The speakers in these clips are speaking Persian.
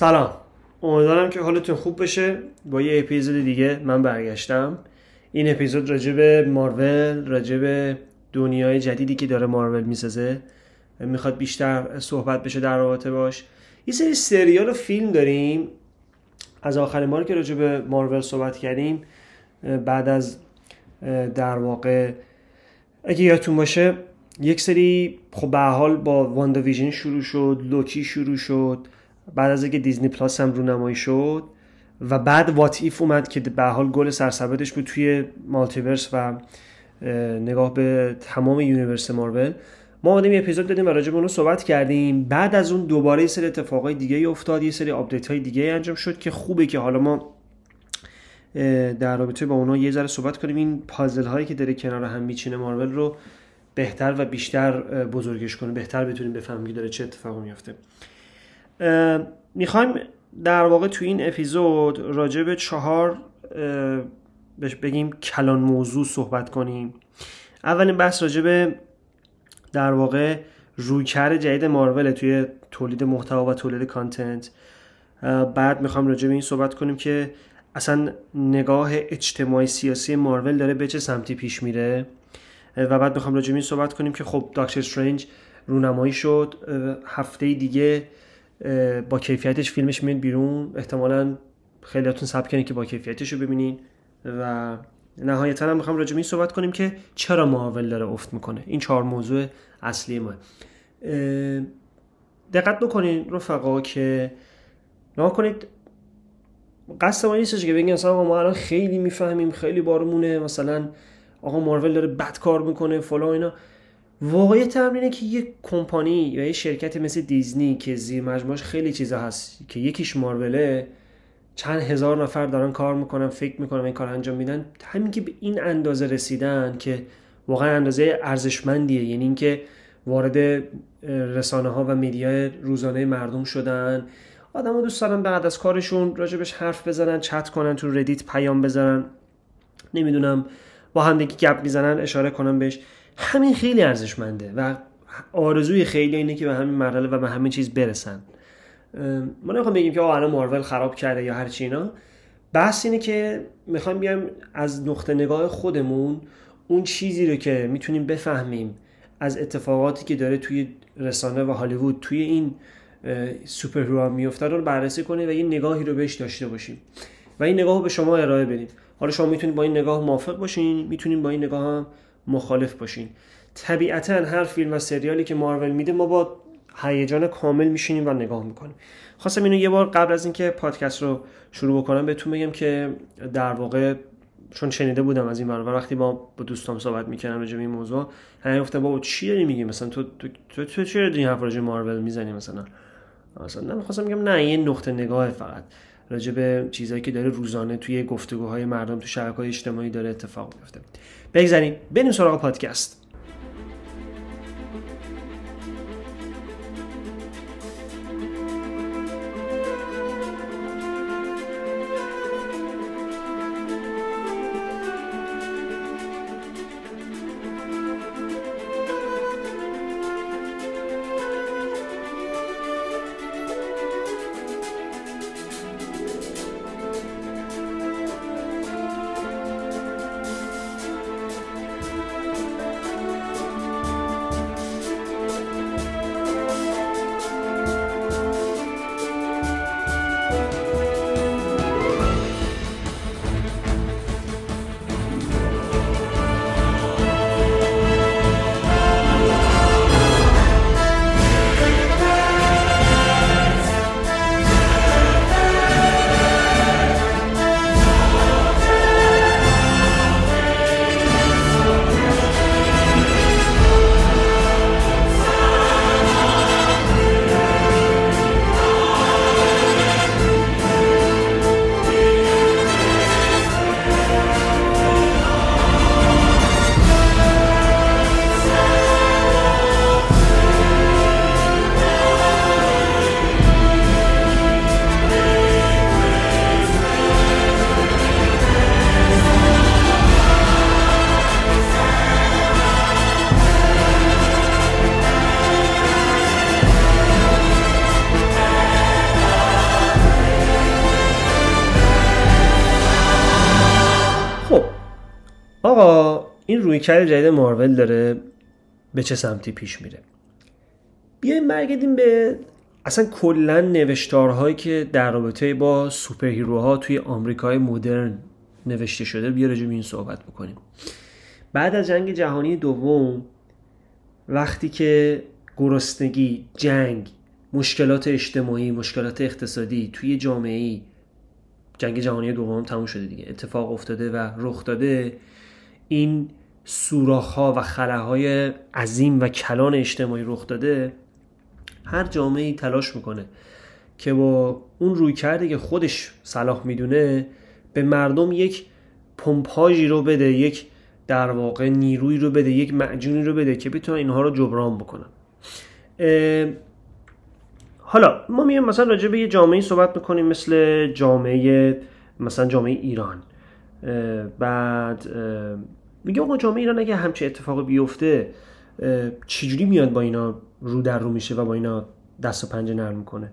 سلام. امیدوارم که حالتون خوب بشه با یه اپیزود دیگه من برگشتم. این اپیزود راجع به مارول راجع به دنیای جدیدی که داره مارول می‌سازه. می‌خواد بیشتر صحبت بشه در رابطه باش. یه سری سریال و فیلم داریم. از آخرین بار که راجع به مارول صحبت کردیم بعد از در واقع اگه یادتون باشه یک سری خب به حال با واندا ویژن شروع شد لوکی شروع شد. بعد از اینکه Disney Plus هم رونمایی شد و بعد What If اومد که به حال گل سرسبدش بود توی multiverse و نگاه به تمام universe مارول. ما اومدیم اپیزود دادیم و راجع به اونو صحبت کردیم. بعد از اون دوباره یه سری اتفاقای دیگه افتاد یه سری آپدیت های دیگه انجام شد که خوبه که حالا ما در رابطه با اونا یه ذره صحبت کنیم. این پازل هایی که داره کنار هم میچینه مارول رو بهتر و بیشتر بزرگش کنیم بهتر بتونیم بفهمیم که داره چه اتفاقی میفته می‌خوایم در واقع تو این اپیزود راجع به چهار بهش بگیم کلان موضوع صحبت کنیم. اولین بحث راجع به در واقع رویکرد جدید مارول توی تولید محتوا و تولید کانتنت. بعد می‌خوام راجع به این صحبت کنیم که اصلا نگاه اجتماعی سیاسی مارول داره به چه سمتی پیش میره. و بعد می‌خوام راجع به این صحبت کنیم که خب داکتر استرنج رونمایی شد. هفته دیگه با کیفیتش فیلمش میاد بیرون. احتمالا خیلیاتون سب کنید که با کیفیتش رو ببینین. و نهایتا هم می‌خوام راجع این صحبت کنیم که چرا مارول داره افت می‌کنه. این چهار موضوع اصلی ما. دقت بکنین رفقا که نها کنید قصد ما نیستش که بگین اصلا ما الان خیلی می‌فهمیم خیلی بارمونه مثلا آقا مارول داره بد کار می‌کنه فلا اینا. واقعیت هم اینه که یک کمپانی یا یه شرکت مثل دیزنی که زیر مجموعش خیلی چیزا هست که یکیش ماروله چند هزار نفر دارن کار می‌کنن فکر می‌کنن این کار انجام میدن. همین که به این اندازه رسیدن که واقعا اندازه ارزشمندیه. یعنی اینکه وارد رسانه ها و میدیای روزانه مردم شدن. آدم ها دوست دارن بعد از کارشون راجبش حرف بزنن چت کنن تو ردیت پیام بزنن. نمی‌دونم با هم دیگه گپ می‌زنن اشاره کنن بهش. همین خیلی ارزشمنده و آرزوی خیلی اینه که به همین مرحله و به همین چیز برسن. ما نمی‌خوام بگیم که الان مارول خراب کرده یا هر چی اینا. بحث اینه که می‌خوایم بیایم از نقطه نگاه خودمون اون چیزی رو که می‌تونیم بفهمیم از اتفاقاتی که داره توی رسانه و هالیوود توی این superhero میفته رو بررسی کنیم و یه نگاهی رو بهش داشته باشیم. و این نگاه رو به شما ارائه بدیم. حالا شما می‌تونید با این نگاه موافق باشین می‌تونید با این نگاه هم مخالف باشین. طبیعتا هر فیلم و سریالی که مارول میده ما با هیجان کامل میشینیم و نگاه می‌کنیم. خواستم اینو یه بار قبل از اینکه پادکست رو شروع بکنم بهتون بگم که در واقع چون شنیده بودم از این و وقتی با با دوستام صحبت می‌کردم راجع به این موضوع همه گفتن بابا چی داری میگی؟ مثلا تو تو تو, تو چرا این حرف راجع مارول می‌زنی مثلا؟ مثلا نه خواستم بگم نه این نقطه نگاه فقط. راجع به چیزایی که داره روزانه توی گفتگوهای مردم تو شبکه‌های اجتماعی داره اتفاق میفته بگذاریم. بریم سراغ پادکست. این روی کرد جدید مارول داره به چه سمتی پیش میره. بیایم برگردیم به اصلا کلا نوشتارهایی که در رابطه با سوپر هیروها توی آمریکای مدرن نوشته شده. بیا راجع این صحبت بکنیم. بعد از جنگ جهانی دوم وقتی که گرسنگی جنگ مشکلات اجتماعی مشکلات اقتصادی توی جامعه جنگ جهانی دوم تموم شده دیگه اتفاق افتاده و رخ داده این سوراخ ها و خلاهای عظیم و کلان اجتماعی رخ داده هر جامعه ای تلاش می‌کنه که با اون روی کرده که خودش صلاح می‌دونه به مردم یک پمپاژی رو بده یک در واقع نیروی رو بده یک معجونی رو بده که بتونن اینها رو جبران بکنن. حالا ما میایم مثلا راجع به یه جامعه صحبت می‌کنیم مثل جامعه مثلا جامعه ایران. بعد میگه آقا جامعه ایران اگه همچه اتفاق بیفته چجوری میاد با اینا رو در رو میشه و با اینا دست و پنجه نرم می‌کنه؟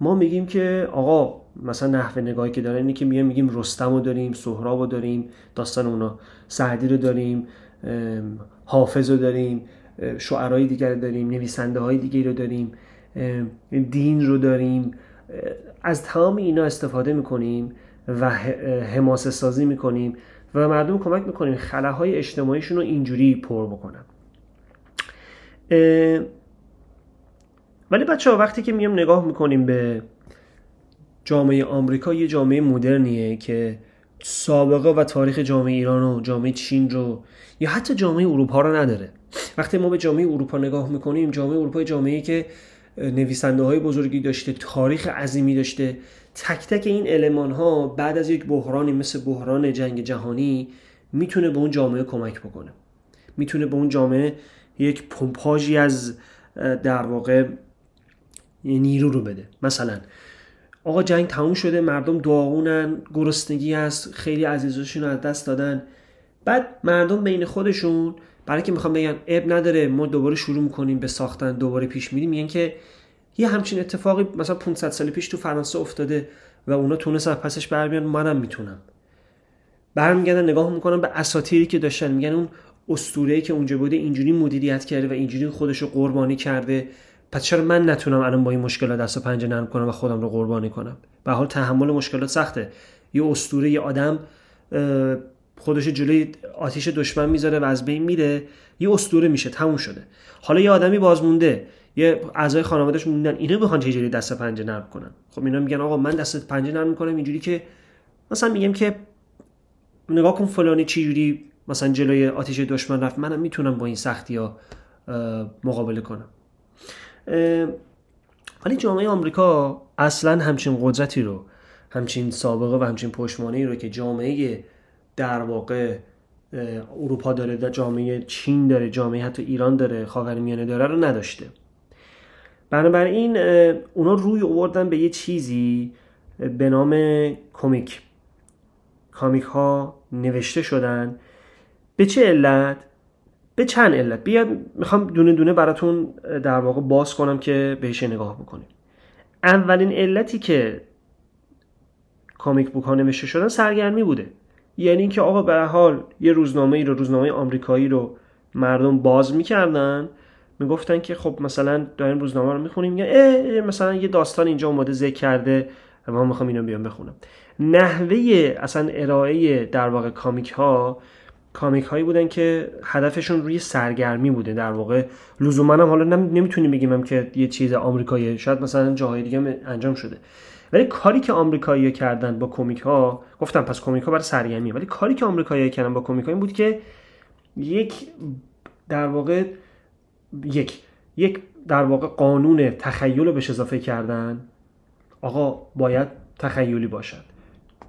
ما میگیم که آقا مثلا نحوه نگاهی که داره اینه که میگیم میگیم رستم رو داریم سهراب رو داریم داستان اونا. سعدی رو داریم حافظ رو داریم شعرهای دیگر داریم نویسنده های دیگه رو داریم دین رو داریم. از تمام اینا استفاده می‌کنیم و حماسه سازی می‌کنیم. و مردم کمک می‌کنیم خلاهای اجتماعیشون رو اینجوری پر بکنن. ولی بچه ها وقتی که میام نگاه می‌کنیم به جامعه آمریکا یه جامعه مدرنیه که سابقه و تاریخ جامعه ایران و جامعه چین رو یا حتی جامعه اروپا رو نداره. وقتی ما به جامعه اروپا نگاه می‌کنیم جامعه اروپا جامعه که نویسنده های بزرگی داشته تاریخ عظیمی داشته. تک تک این علمان ها بعد از یک بحرانی مثل بحران جنگ جهانی می‌تونه به اون جامعه کمک بکنه. می‌تونه به اون جامعه یک پمپاژی از در واقع نیرو رو بده. مثلا آقا جنگ تموم شده مردم داغونن گرسنگی هست خیلی عزیزاشون رو از دست دادن. بعد مردم بین خودشون برای که می‌خوام بگن اب نداره ما دوباره شروع می‌کنیم به ساختن دوباره پیش میریم میگن که یه همچین اتفاقی مثلا 500 سال پیش تو فرانسه افتاده و اونا تونستن پسش برمیان منم می‌تونم. برمیگردن نگاه می‌کنن به اساطیری که داشتن میگن اون اسطوره‌ای که اونجا بوده اینجوری مدیریت کرده و اینجوری خودش رو قربانی کرده. پس چرا من نتونم الان با این مشکلات دست و پنجه نرم کنم و خودم رو قربانی کنم؟ به حال تحمل مشکلات سخته. یه اسطوره یه آدم خودش جلوی آتیش دشمن می‌ذاره و از بین میره. یه اسطوره میشه تموم شده. حالا یه آدمی بازمونده. یه اعضای خانوادهش موندن اینا بخوان چجوری دست پنجه نرم کنن؟ خب اینا میگن آقا من دست پنجه نرم می‌کنم اینجوری که مثلا میگم که نگاه کن فلانی چجوری مثلا جلوی آتیش دشمن رفت. منم می‌تونم با این سختی ها مقابله کنم. ولی جامعه آمریکا اصلا همچین قدرتی رو همچین سابقه و همچین پشتوانه رو که جامعه در واقع اروپا داره جامعه چین داره جامعه حتی ایران داره خاورمیانه داره رو نداشته. بنابراین اونا روی آوردن به یه چیزی به نام کمیک. کامیک ها نوشته شدن. به چه علت؟ به چند علت. بیاد می‌خوام دونه دونه براتون در واقع باز کنم که بهش نگاه بکنیم. اولین علتی که کامیک بوک ها نوشته شدن سرگرمی بوده. یعنی اینکه آقا به حال یه روزنامه ای رو روزنامه آمریکایی رو مردم باز می‌کردن. می‌گفتن که خب مثلا داریم روزنامه رو می‌خونیم میگن مثلا یه داستان اینجا اومده ذکر کرده من می‌خوام اینو بیام بخونم. نحوه اصلا ارائه در واقع کامیک ها کامیک هایی بودن که هدفشون روی سرگرمی بوده. در واقع لزوما هم حالا نمی‌تونیم بگیم که یه چیز آمریکایی شاید مثلا جاهای دیگه انجام شده. ولی کاری که آمریکایی کردن با کمیک ها گفتم پس کمیک ها برای سرگرمی ولی کاری که آمریکایی کردن با کمیک ها این بود که یک در واقع یک یک در واقع قانون تخیل رو بهش اضافه کردن. آقا باید تخیلی باشد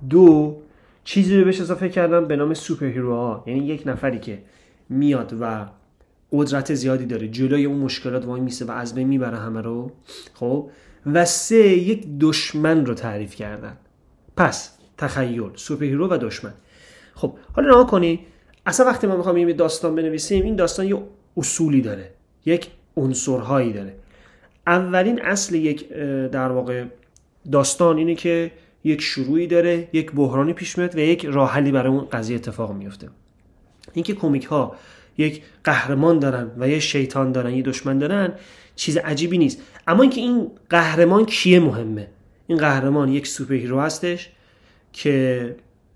دو چیزی رو بهش اضافه کردن به نام superhero. یعنی یک نفری که میاد و قدرت زیادی داره جلوی اون مشکلات وای میسه و از بین می‌بره همه رو. خب؟ و سه یک دشمن رو تعریف کردن. پس تخیل superhero و دشمن. خب حالا نگاه کنی اصلا وقتی ما می‌خوام یه داستان بنویسیم این داستان یه اصولی داره. یک عنصرهایی داره. اولین اصل یک در واقع داستان اینه که یک شروعی داره یک بحرانی پیش میاد و یک راه برای اون قضیه اتفاق میفته. اینکه کمیک ها یک قهرمان دارن و یه شیطان دارن یه دشمن دارن چیز عجیبی نیست. اما اینکه این قهرمان کیه مهمه؟ این قهرمان یک superhero هستش که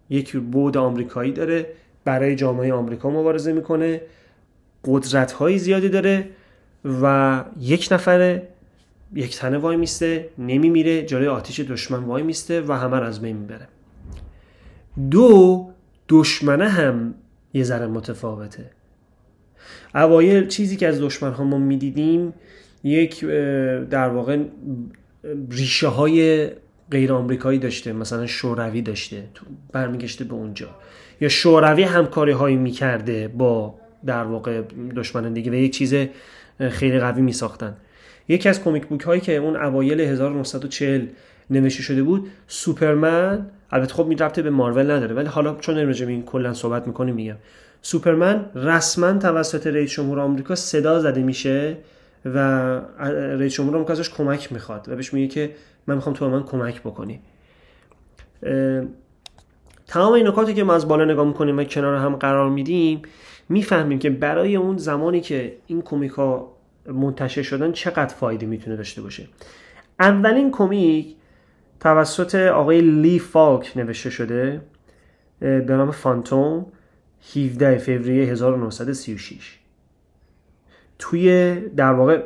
یک بعد آمریکایی داره برای جامعه آمریکا مبارزه می‌کنه قدرت های زیادی داره و یک نفره یک تنه وای میسته نمیمیره جلوی آتیش دشمن وای میسته و همه از بین می‌بره. دو دشمنه هم یه ذره متفاوته. اوایل چیزی که از دشمن ها ما می‌دیدیم یک در واقع ریشه های غیر آمریکایی داشته مثلا شوروی داشته برمیگشته به اونجا. یا شوروی همکاری هایی می‌کرده با در واقع دشمن دیگه. و یک چیز خیلی قوی میساختن. یکی از کمیک بوک هایی که اون اوایل 1940 نوشته شده بود سوپرمن البته خب میربطه به مارول نداره ولی حالا چون به این کلا صحبت می‌کنیم میگم. سوپرمن رسما توسط رئیس جمهور آمریکا صدا زده میشه و رئیس جمهور آمریکا ازش کمک می‌خواد و بهش میگه که من می‌خوام تو من کمک بکنی. تمام این نکاتی که ما از بالا نگاه می‌کنیم و کنار هم قرار میدیم می‌فهمیم که برای اون زمانی که این کمیک ها منتشر شدن چقدر فایده می‌تونه داشته باشه. اولین کمیک توسط آقای لی فالک نوشته شده به نام فانتوم 17 فوریه 1936 توی در واقع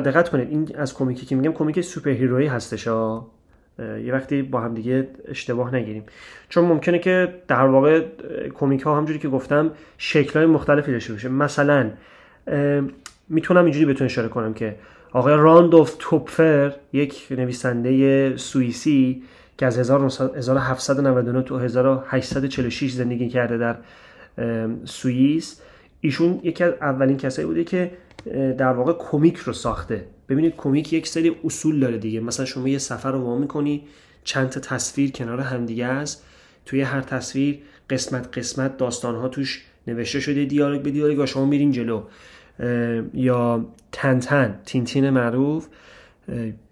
دقت کنید این از کمیکی که میگم کمیک سوپر هیرویی هستش ها یه وقتی با هم دیگه اشتباه نگیریم. چون ممکنه که در واقع کمیک ها همجوری که گفتم شکل های مختلفی داشته باشه. مثلا می‌تونم اینجوری بهتون اشاره کنم که آقای راندوف توپفر یک نویسنده سوئیسی که از 1799 تا 1846 زندگی کرده در سوئیس ایشون یکی از اولین کسایی بوده که در واقع کمیک رو ساخته. ببینید کمیک یک سری اصول داره دیگه. مثلا شما یه سفر رو وا می‌کنی چند تا تصویر کنار همدیگه است. توی هر تصویر قسمت قسمت داستان ها توش نوشته شده دیالوگ به دیالوگ و شما میرین جلو. یا تنتن تینتین معروف.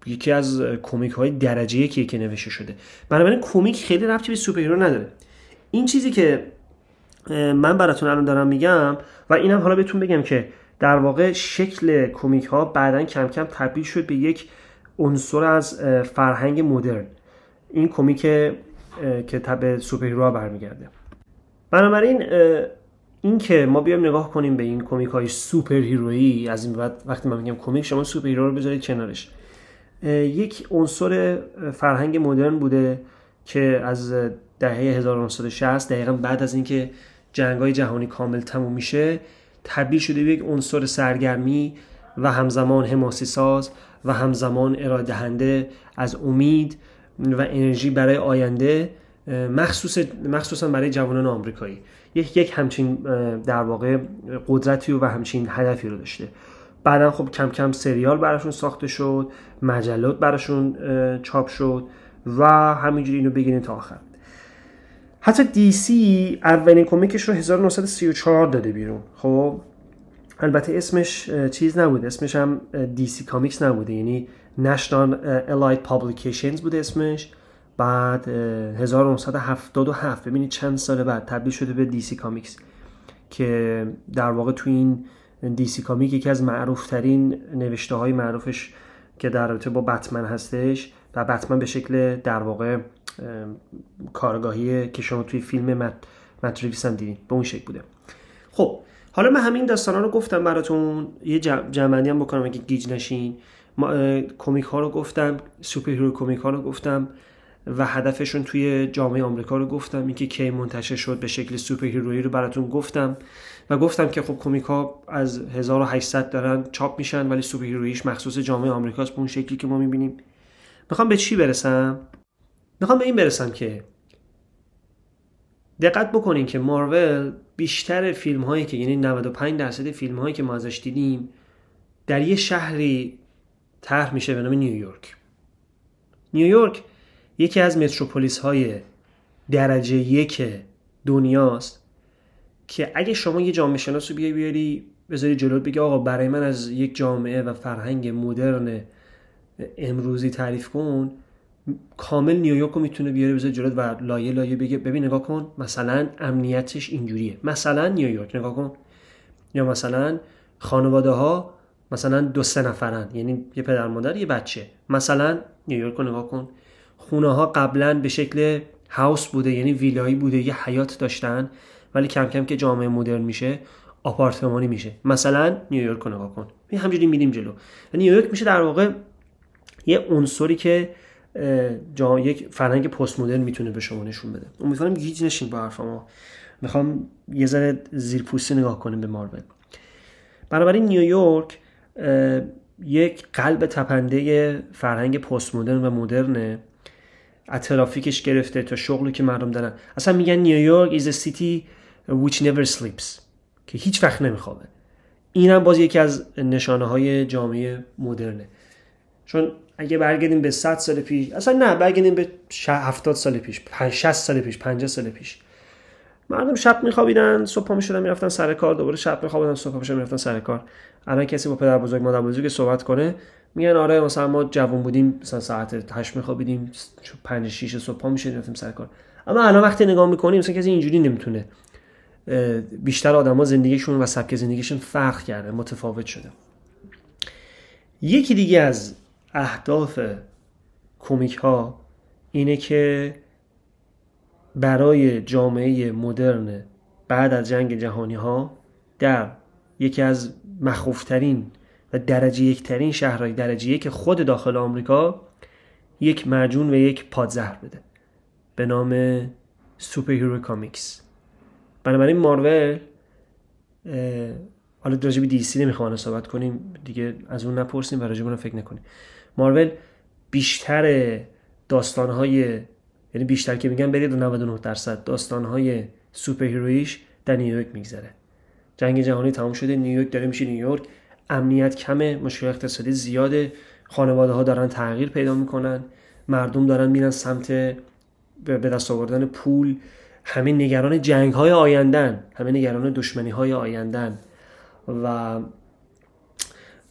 یکی از کمیک های درجه یکی که نوشته شده. بنابراین کمیک خیلی ربطی به سوپر نداره. این چیزی که من براتون الان دارم میگم و اینم حالا بهتون بگم که در واقع شکل کمیک ها بعدا کم کم تبدیل شد به یک عنصر از فرهنگ مدرن. این کمیک که سوپر برمیگرده. بنابراین این که ما بیایم نگاه کنیم به این کمیک های superhero یی از این بعد وقتی من میگم کمیک شما superhero رو بذارید کنارش. یک عنصر فرهنگ مدرن بوده که از دهه 1960 دقیقا بعد از اینکه جنگ های جهانی کامل تموم میشه تبدیل شده به یک عنصر سرگرمی و همزمان حماسی ساز و همزمان ارائه دهنده از امید و انرژی برای آینده مخصوص مخصوصا برای جوانان آمریکایی. یک یک همچین در واقع قدرتی و همچین هدفی رو داشته. بعدا خب کم کم سریال براشون ساخته شد مجلات براشون چاپ شد و همینجوری اینو بگیرین تا آخر. حتی دی سی اولین کمیکش رو 1934 داده بیرون. خب البته اسمش چیز نبوده. اسمش هم DC Comics نبوده. یعنی National Allied Publications بوده اسمش. بعد 1977 ببینید چند سال بعد تبدیل شده به DC Comics که در واقع تو این DC Comic یکی از معروف ترین نوشته های معروفش که در رابطه با بتمن هستش و بتمن به شکل در واقع کارآگاهی که شما توی فیلم مت, مت هم دیدین به اون شکل بوده. خب حالا من همین داستانا رو گفتم براتون. یه جمعنی هم بکنم اگه گیج نشین. کمیک ها رو گفتم superhero کمیک ها رو گفتم و هدفشون توی جامعه آمریکا رو گفتم. اینکه کی منتشر شد به شکل superhero یی رو براتون گفتم. و گفتم که خب کمیک ها از 1800 دارن چاپ میشن ولی superhero یش مخصوص جامعه آمریکاست به اون شکلی که ما می‌بینیم. می‌خوام به چی برسم؟ می‌خوام به این برسم که دقت بکنین که مارول بیشتر فیلم هایی که یعنی 95 درصد فیلم هایی که ما ازش دیدیم در یه شهری طرح میشه به نام نیویورک. نیویورک یکی از متروپولیس های درجه یک دنیاست که اگه شما یه جامعه شناس رو بیای بیاری بذاری جلوت بگی آقا برای من از یک جامعه و فرهنگ مدرن امروزی تعریف کن کامل نیویورک رو می‌تونه بیاره بذاره جلوت و لایه لایه بگه ببین نگاه کن مثلا امنیتش اینجوریه. مثلا نیویورک نگاه کن. یا مثلا خانواده ها مثلا دو سه نفرن یعنی یه پدر مادر یه بچه. مثلا نیویورک رو نگاه کن. خونه ها قبلا به شکل هاوس بوده یعنی ویلایی بوده یه حیات داشتن ولی کم کم که جامعه مدرن میشه آپارتمانی میشه. مثلا نیویورک رو نگاه کن. همجوری میریم جلو. نیویورک میشه در واقع یه عنصری که جا یک فرهنگ پست مدرن می‌تونه به شما نشون بده. امیدوارم گیج نشین با ما. می‌خوام یه ذره زیرپوستی نگاه کنیم به مارول. بنابراین نیویورک یک قلب تپنده فرهنگ پست مدرن و مدرنه. از ترافیکش گرفته تا شغلی که مردم دارن. اصلا میگن نیویورک is a city which never sleeps که هیچ وقت نمیخوابه. این هم باز یکی از نشانه های جامعه مدرنه. چون اگه برگردیم به 100 سال پیش اصلا نه برگردیم به 70 سال پیش 60 سال پیش 50 سال پیش. مردم شب میخوابیدن صبح پا می‌شدن می‌رفتن سر کار دوباره شب میخوابیدن صبح پا می‌شدن می‌رفتن سر کار. الان کسی با پدر بزرگ مادر بزرگ صحبت کنه میگن آره مثلا ما جوون بودیم مثلا ساعت 8 میخوابیدیم 5 6 صبح پا می‌شدیم می‌رفتیم سر کار. اما الان وقتی نگاه می‌کنیم مثلا کسی اینجوری نمی‌تونه بیشتر آدما زندگیشون و سبک زندگیشون فرق کرده متفاوت شده. یکی دیگه از اهداف کمیک ها اینه که برای جامعه مدرن بعد از جنگ جهانی ها در یکی از مخوفترین و درجه یکترین شهرهای درجه یک خود داخل آمریکا یک معجون و یک پادزهر بده به نام superhero comics. بنابراین مارول حالا راجع به DC نمی‌خوام صحبت کنیم دیگه از اون نپرسیم و راجع فکر نکنیم. مارول بیشتر داستانهای یعنی بیشتر که میگن برید 99 درصد داستانهای superhero یش در نیویورک میگذره. جنگ جهانی تمام شده نیویورک داره میشه نیویورک. امنیت کمه مشکل اقتصادی زیاده خانواده ها دارن تغییر پیدا می‌کنن مردم دارن میرن سمت به دست آوردن پول. همه نگران جنگ های آیندن همه نگران دشمنی های آیندن و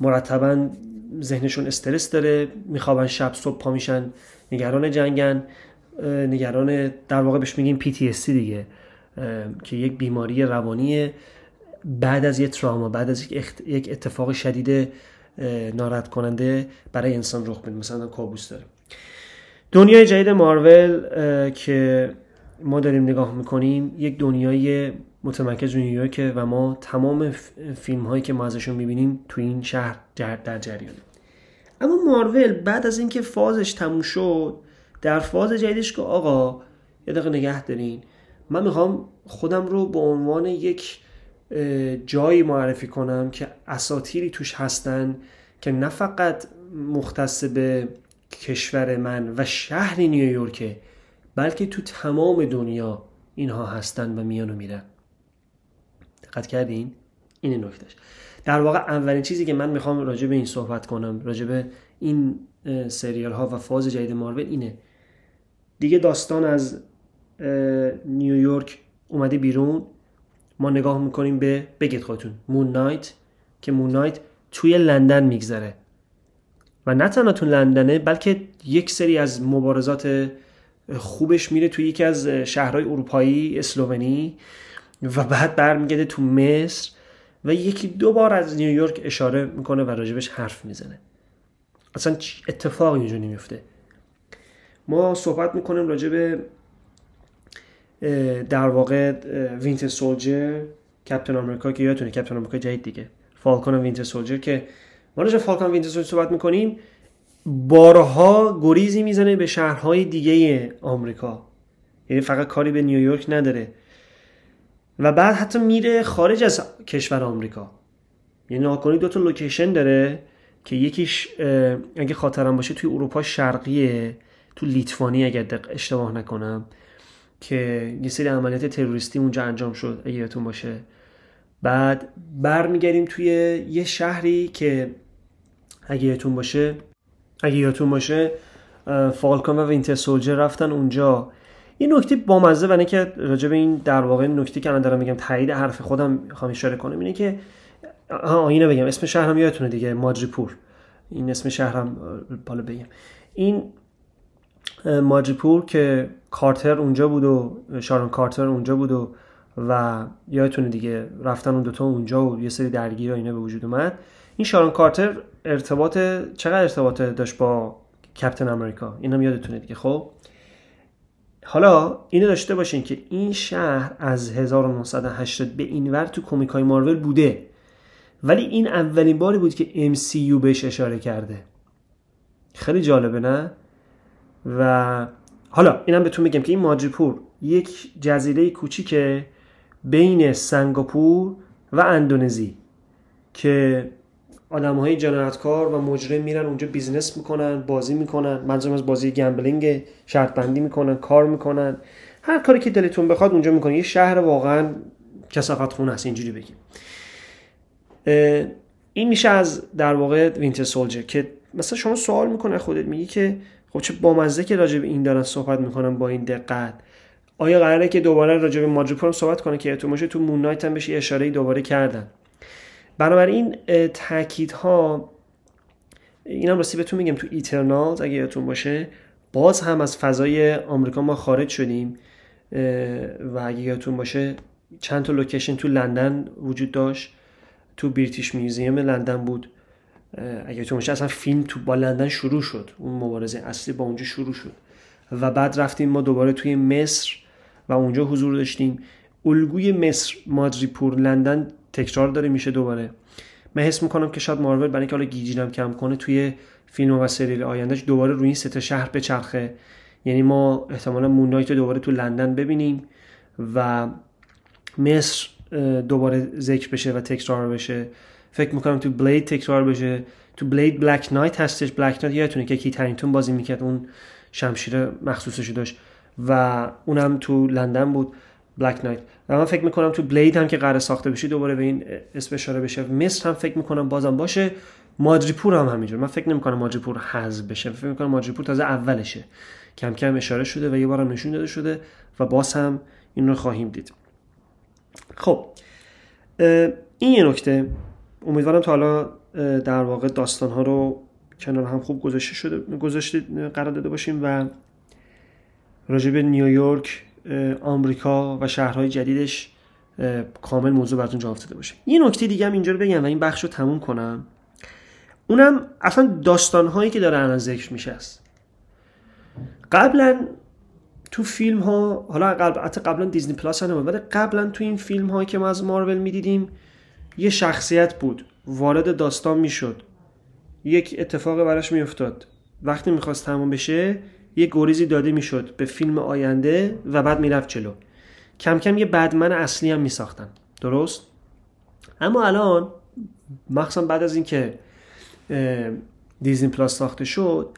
مرتبا ذهنشون استرس داره میخوابن شب صبح پا میشن نگران جنگن نگران در واقع بهش میگیم PTSD دیگه که یک بیماری روانی بعد از یک تراما بعد از یک اتفاق شدید ناراحت کننده برای انسان رخ میده مثلا کابوس داره. دنیای جدید مارول که ما داریم نگاه می‌کنیم یک دنیای متمرکز نیویورک و ما تمام فیلم هایی که ما ازشون می‌بینیم تو این شهر در جریان. اما مارول بعد از اینکه فازش تموم شد در فاز جدیدش که آقا یه دقیقه نگه دارین. من می‌خوام خودم رو به عنوان یک جایی معرفی کنم که اساتیری توش هستن که نه فقط مختص به کشور من و شهر نیویورکه بلکه تو تمام دنیا اینها هستن و میان و میرن. دقت کردین؟ این نکتهش. در واقع اولین چیزی که من می‌خوام راجع به این صحبت کنم راجع به این سریال ها و فاز جدید مارول اینه. دیگه داستان از نیویورک اومده بیرون. ما نگاه می‌کنیم به بگید خودتون مون نایت که مون نایت توی لندن میگذره. و نه تنها تو لندنه بلکه یک سری از مبارزات خوبش میره توی یکی از شهرهای اروپایی اسلوونی. و بعد برمیگرده تو مصر و یکی دو بار از نیویورک اشاره می‌کنه و راجبش حرف می‌زنه. اصلا اتفاقی اینجا نمیفته ما صحبت می‌کنیم راجع به در واقع Winter Soldier Captain America که یادتونه Captain America جدید دیگه. Falcon و Winter Soldier که ما راجع Falcon Winter Soldier صحبت می‌کنیم بارها گریزی می‌زنه به شهرهای دیگه آمریکا. یعنی فقط کاری به نیویورک نداره. و بعد حتی میره خارج از کشور آمریکا. یعنی نگاه کنی دو تا location داره که یکیش اگه خاطرم باشه توی اروپا شرقیه تو لیتوانی اگر اشتباه نکنم که یه سری عملیات تروریستی اونجا انجام شد اگه یادتون باشه. بعد برمیگردیم توی یه شهری که اگه یادتون باشه اگه یادتون باشه Falcon و Winter Soldier رفتن اونجا. این نکته بامزه و که راجع به این در واقع نکته که الان دارم میگم تایید حرف خودم می‌خوام اشاره کنم اینه که ها اینو بگم. اسم شهرم یادتونه دیگه ماجریپور این اسم شهرم بالا بگم. این ماجیپور که کارتر اونجا بود و شارون کارتر اونجا بود و و یادتونه دیگه رفتن اون دوتا اونجا و یه سری درگیر اینا به وجود اومد. این شارون کارتر ارتباط چقدر ارتباط داشت با کپتن امریکا اینم یادتونه دیگه خب؟ حالا اینو داشته باشین که این شهر از 1980 به این ور تو کمیک های مارول بوده. ولی این اولین باری بود که MCU بهش اشاره کرده. خیلی جالبه نه؟ و حالا اینم بهتون میگم که این ماجیپور یک جزیره کوچیکه بین سنگاپور و اندونزی که آدم های جنایتکار و مجرم میرن اونجا business می‌کنن بازی می‌کنن. منظورم از بازی gambling شرط بندی می‌کنن کار می‌کنن. هر کاری که دلتون بخواد اونجا می‌کنن یه شهر واقعا کثافت خونه است اینجوری بگیم. این میشه از در واقع Winter Soldier که مثلا شما سوال می‌کنه خودت میگی که خب چه بامزه که راجع به این دارن صحبت می‌کنن با این دقت. آیا قراره که دوباره راجع به Madripoor صحبت کنه که تو تو Moon Knight هم بهش اشاره دوباره کردن؟ بنابراین تاکیدها اینم راستی بهتون میگم تو Eternals اگه یادتون باشه باز هم از فضای آمریکا ما خارج شدیم و اگه یادتون باشه چند تا لوکیشن تو لندن وجود داشت تو British Museum لندن بود. اگه یادتون باشه اصلا فیلم تو با لندن شروع شد اون مبارزه اصلی با اونجا شروع شد. و بعد رفتیم ما دوباره توی مصر و اونجا حضور داشتیم. الگوی مصر مادریپور لندن تکرار داره میشه دوباره. من حس می‌کنم که شاید مارول برای اینکه حالا گیجینم کم کنه توی فیلم و سریال آیندهش دوباره روی این سه شهر بچرخه. یعنی ما احتمالا مونایت دوباره تو لندن ببینیم و مصر دوباره ذکر بشه و تکرار بشه. فکر می‌کنم تو بلید تکرار بشه. تو بلید بلک نایت هستش. بلک نایت یادتونه که کی ترینتون بازی می‌کرد. اون شمشیر مخصوصش داشت. و اونم تو لندن بود. بلک نایت و من فکر می‌کنم تو بلید هم که قرار ساخته بشه دوباره به این اسم اشاره بشه. مصر هم فکر می‌کنم بازم باشه. مادریپور هم همینجور. من فکر نمی‌کنم مادریپور حذف بشه. فکر می‌کنم مادریپور تازه اولشه. کم کم اشاره شده و یه بارم نشون داده شده و باز هم این رو خواهیم دید. خب. این یه نکته. امیدوارم تا حالا در واقع داستان ها رو کنار هم خوب گذاشته شده گذاشته قرار داده باشیم و راجب نیویورک آمریکا و شهرهای جدیدش کامل موضوع براتون جواب داده باشه. یه نکته دیگه هم اینجا رو بگم و این بخش رو تموم کنم. اونم اصلا داستانهایی که داره الان ذکر میشه است. قبلا تو فیلم ها حالا قبل حتی قبلا دیزنی پلاس هم ولی قبلا تو این فیلم هایی که ما از مارول می‌دیدیم یه شخصیت بود. وارد داستان می‌شد. یک اتفاق براش میافتاد. وقتی می‌خواست تمام بشه یه گریزی داده می‌شد به فیلم آینده و بعد می‌رفت جلو. کم کم یه بدمن اصلی هم میساختن. درست؟ اما الان مخصوصا بعد از اینکه دیزنی پلاس ساخته شد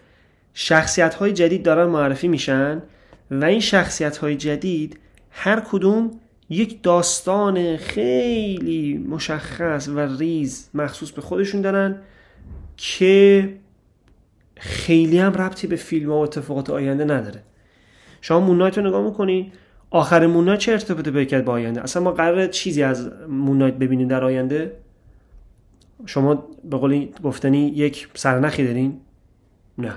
شخصیت های جدید دارن معرفی میشن و این شخصیت های جدید هر کدوم یک داستان خیلی مشخص و ریز مخصوص به خودشون دارن که خیلی هم ربطی به فیلم و اتفاقات آینده نداره. شما مونایت رو نگاه می‌کنین آخر مونایت چه ارتباطی پیدا با آینده؟ اصلا ما قرار چیزی از مونایت ببینیم در آینده؟ شما به قولی گفتنی یک سرنخی دارین؟ نه.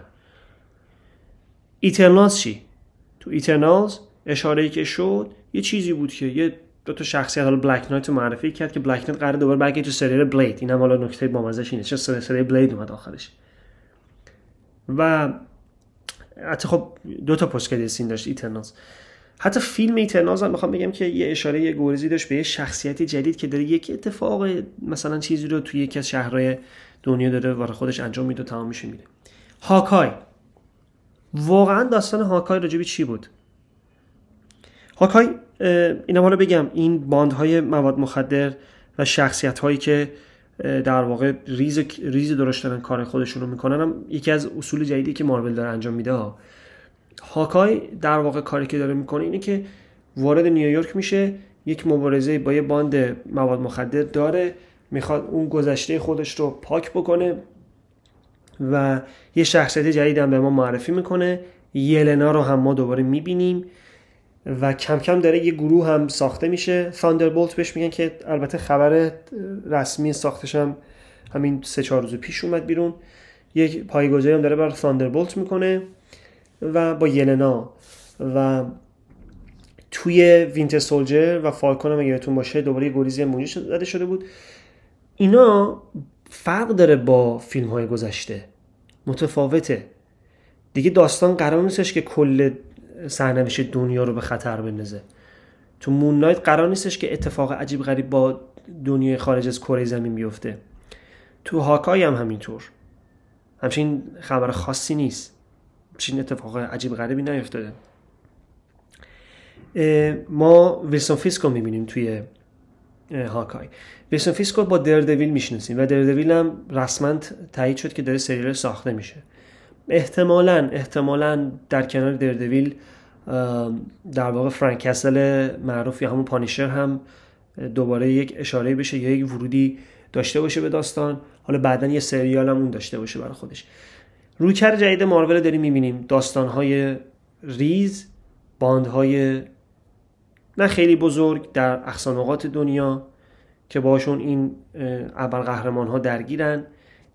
Eternals چی؟ تو Eternals اشاره که شد یه چیزی بود که یه دو تا شخصیت حالا Black Knight معرفی کرد که Black Knight قرار دوباره برگرده تو سریال Blade اینم حالا نکته بامزش اینه. چه سریال Blade اومد آخرش؟ و حتی خب دو تا post scene داشت Eternals حتی فیلم Eternals هم می‌خوام بگم که یه اشاره یه گریزی داشت به یه شخصیتی جدید که داره یک اتفاق مثلا چیزی رو توی یکی از شهرهای دنیا داره وارد خودش انجام میده و تمام میشه میده. Hawkeye. واقعا داستان Hawkeye راجب چی بود؟ Hawkeye اینا حالا بگم این باندهای مواد مخدر و شخصیت هایی که در واقع ریز ریز درست دارن کار خودشون رو می‌کنن. هم یکی از اصول جدیدی که مارول داره انجام میده ها. Hawkeye در واقع کاری که داره می‌کنه اینه که وارد نیویورک میشه یک مبارزه با یه باند مواد مخدر داره می‌خواد اون گذشته خودش رو پاک بکنه و یه شخصیت جدید هم به ما معرفی می‌کنه. یلنا رو هم ما دوباره می‌بینیم. و کم کم داره یه گروه هم ساخته میشه. بولت بهش میگن که البته خبر رسمی ساختش هم همین سه چهار روز پیش اومد بیرون. یک پایگذاری هم داره بر بولت می‌کنه و با یلنا و توی وینتر سولجر و فالکون هم بهتون باشه دوباره گریزی موجی زده شده بود. اینا فرق داره با فیلم های گذشته. متفاوته. دیگه داستان قرار نیستش که کل سرنوشت دنیا رو به خطر بندازه. تو مون نایت قرار نیستش که اتفاق عجیب غریب با دنیای خارج از کره زمین بیفته. تو هاکای هم همینطور. همچین خبر خاصی نیست. همچین اتفاق عجیب غریبی نیفتاده. ما ویلسون فیسکو می‌بینیم توی Hawkeye. ویلسون فیسکو با دردویل می‌شناسیم و دردویل هم رسما تایید شد که داره سریال ساخته میشه. احتمالا احتمالا در کنار دردویل در واقع فرانک کسل معروف یا همون پانیشر هم دوباره یک اشاره بشه یا یک ورودی داشته باشه به داستان. حالا بعدا یه سریال هم اون داشته باشه برای خودش. رویکرد جدید مارول داریم می‌بینیم. داستانهای ریز باندهای نه خیلی بزرگ در اقصانقات دنیا که باشون این اول قهرمان ها درگیرن.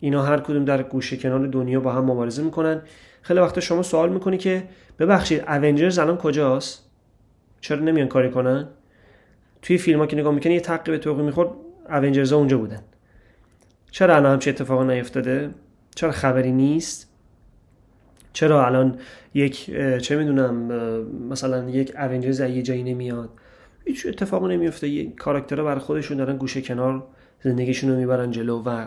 اینا هر کدوم در گوشه کنار دنیا با هم مبارزه می‌کنن. خیلی وقتا شما سوال می‌کنی که ببخشید اونجرز الان کجاست؟ چرا نمیان کاری کنن؟ توی فیلم ها که نگاه می‌کنی یه تقی به توقی می‌خورد اونجرز اونجا بودن. چرا الان همچه اتفاق نیفتاده؟ چرا خبری نیست؟ چرا الان یک چه می‌دونم مثلا یک Avengers یه جایی نمیاد؟ هیچ اتفاقی نمیفته یه کاراکترها برای خودشون دارن گوشه کنار زندگیشون رو می‌برن جلو و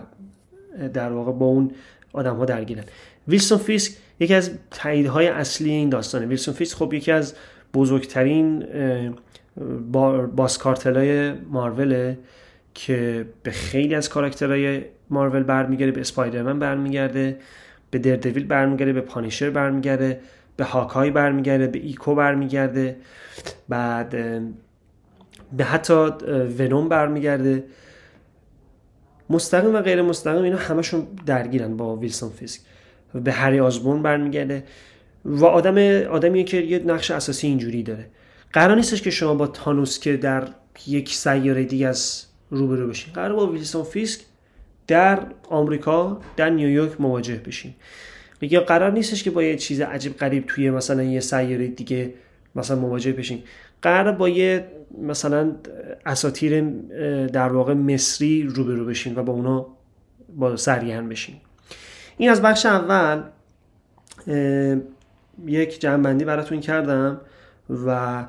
در واقع با اون آدم ها درگیرن. ویلسون فیسک یکی از تاییدهای اصلی این داستانه. ویلسون فیسک خب یکی از بزرگترین boss کارتلای مارول که به خیلی از کاراکترهای مارول برمیگرده به اسپایدرمن برمیگرده به دردویل برمیگرده به پانیشر برمیگرده به Hawkeye برمیگرده به ایکو برمیگرده بعد به حتی ونوم برمیگرده. مستقیم و غیر مستقیم اینا همشون درگیرن با ویلسون فیسک. به هری آزبورن برمیگرده و آدم آدمیه که یه نقش اساسی اینجوری داره. قرار نیستش که شما با تانوس که در یک سیاره دیگه از روبرو بشین. قرار با ویلسون فیسک در آمریکا در نیویورک مواجه بشین. میگه قرار نیستش که با یه چیز عجیب غریب توی مثلا یه سیاره دیگه مثلا مواجه بشین. قرار با یه مثلا اساتیر در واقع مصری روبرو بشین و با اونا با سرگرم بشین. این از بخش اول یک جنبندی براتون کردم و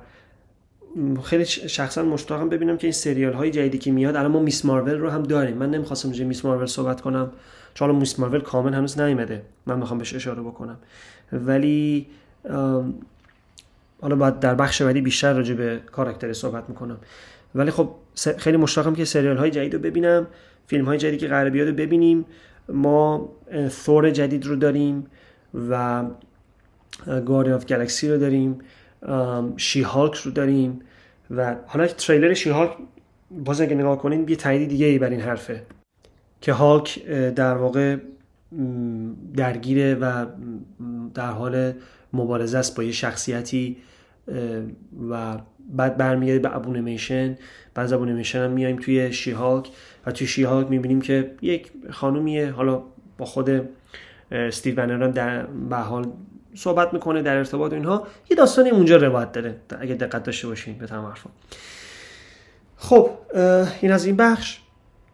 خیلی شخصا مشتاقم ببینم که این سریال های جدیدی که میاد الان ما میس مارول رو هم داریم. من نمی‌خواستم راجع میس مارول صحبت کنم چون میس مارول کامل هنوز نیومده. من می‌خوام بهش اشاره بکنم. ولی حالا باید در بخش بعدی بیشتر راجع به کاراکتر صحبت می‌کنم. ولی خب خیلی مشتاقم که سریال های جدید رو ببینم فیلم های جدیدی که قرار بیاد رو ببینیم. ما ثور جدید رو داریم و گاردین آف گلکسی رو داریم. شی هالک رو داریم و حالا تریلر شی هالک باز اگه نگاه کنین یه تایید دیگه ای بر این حرفه که هالک در واقع درگیره و در حال مبارزه است با یه شخصیتی و بعد برمیگرده به ابونیمیشن بعد از ابونیمیشن هم میایم توی شی هالک و توی شی هالک می‌بینیم که یک خانومیه. حالا با خود استیو بنر در به حال صحبت می‌کنه در ارتباط اینها. یه داستانی اونجا روایت داره. اگه دقت داشته باشین به تمام خب این از این بخش.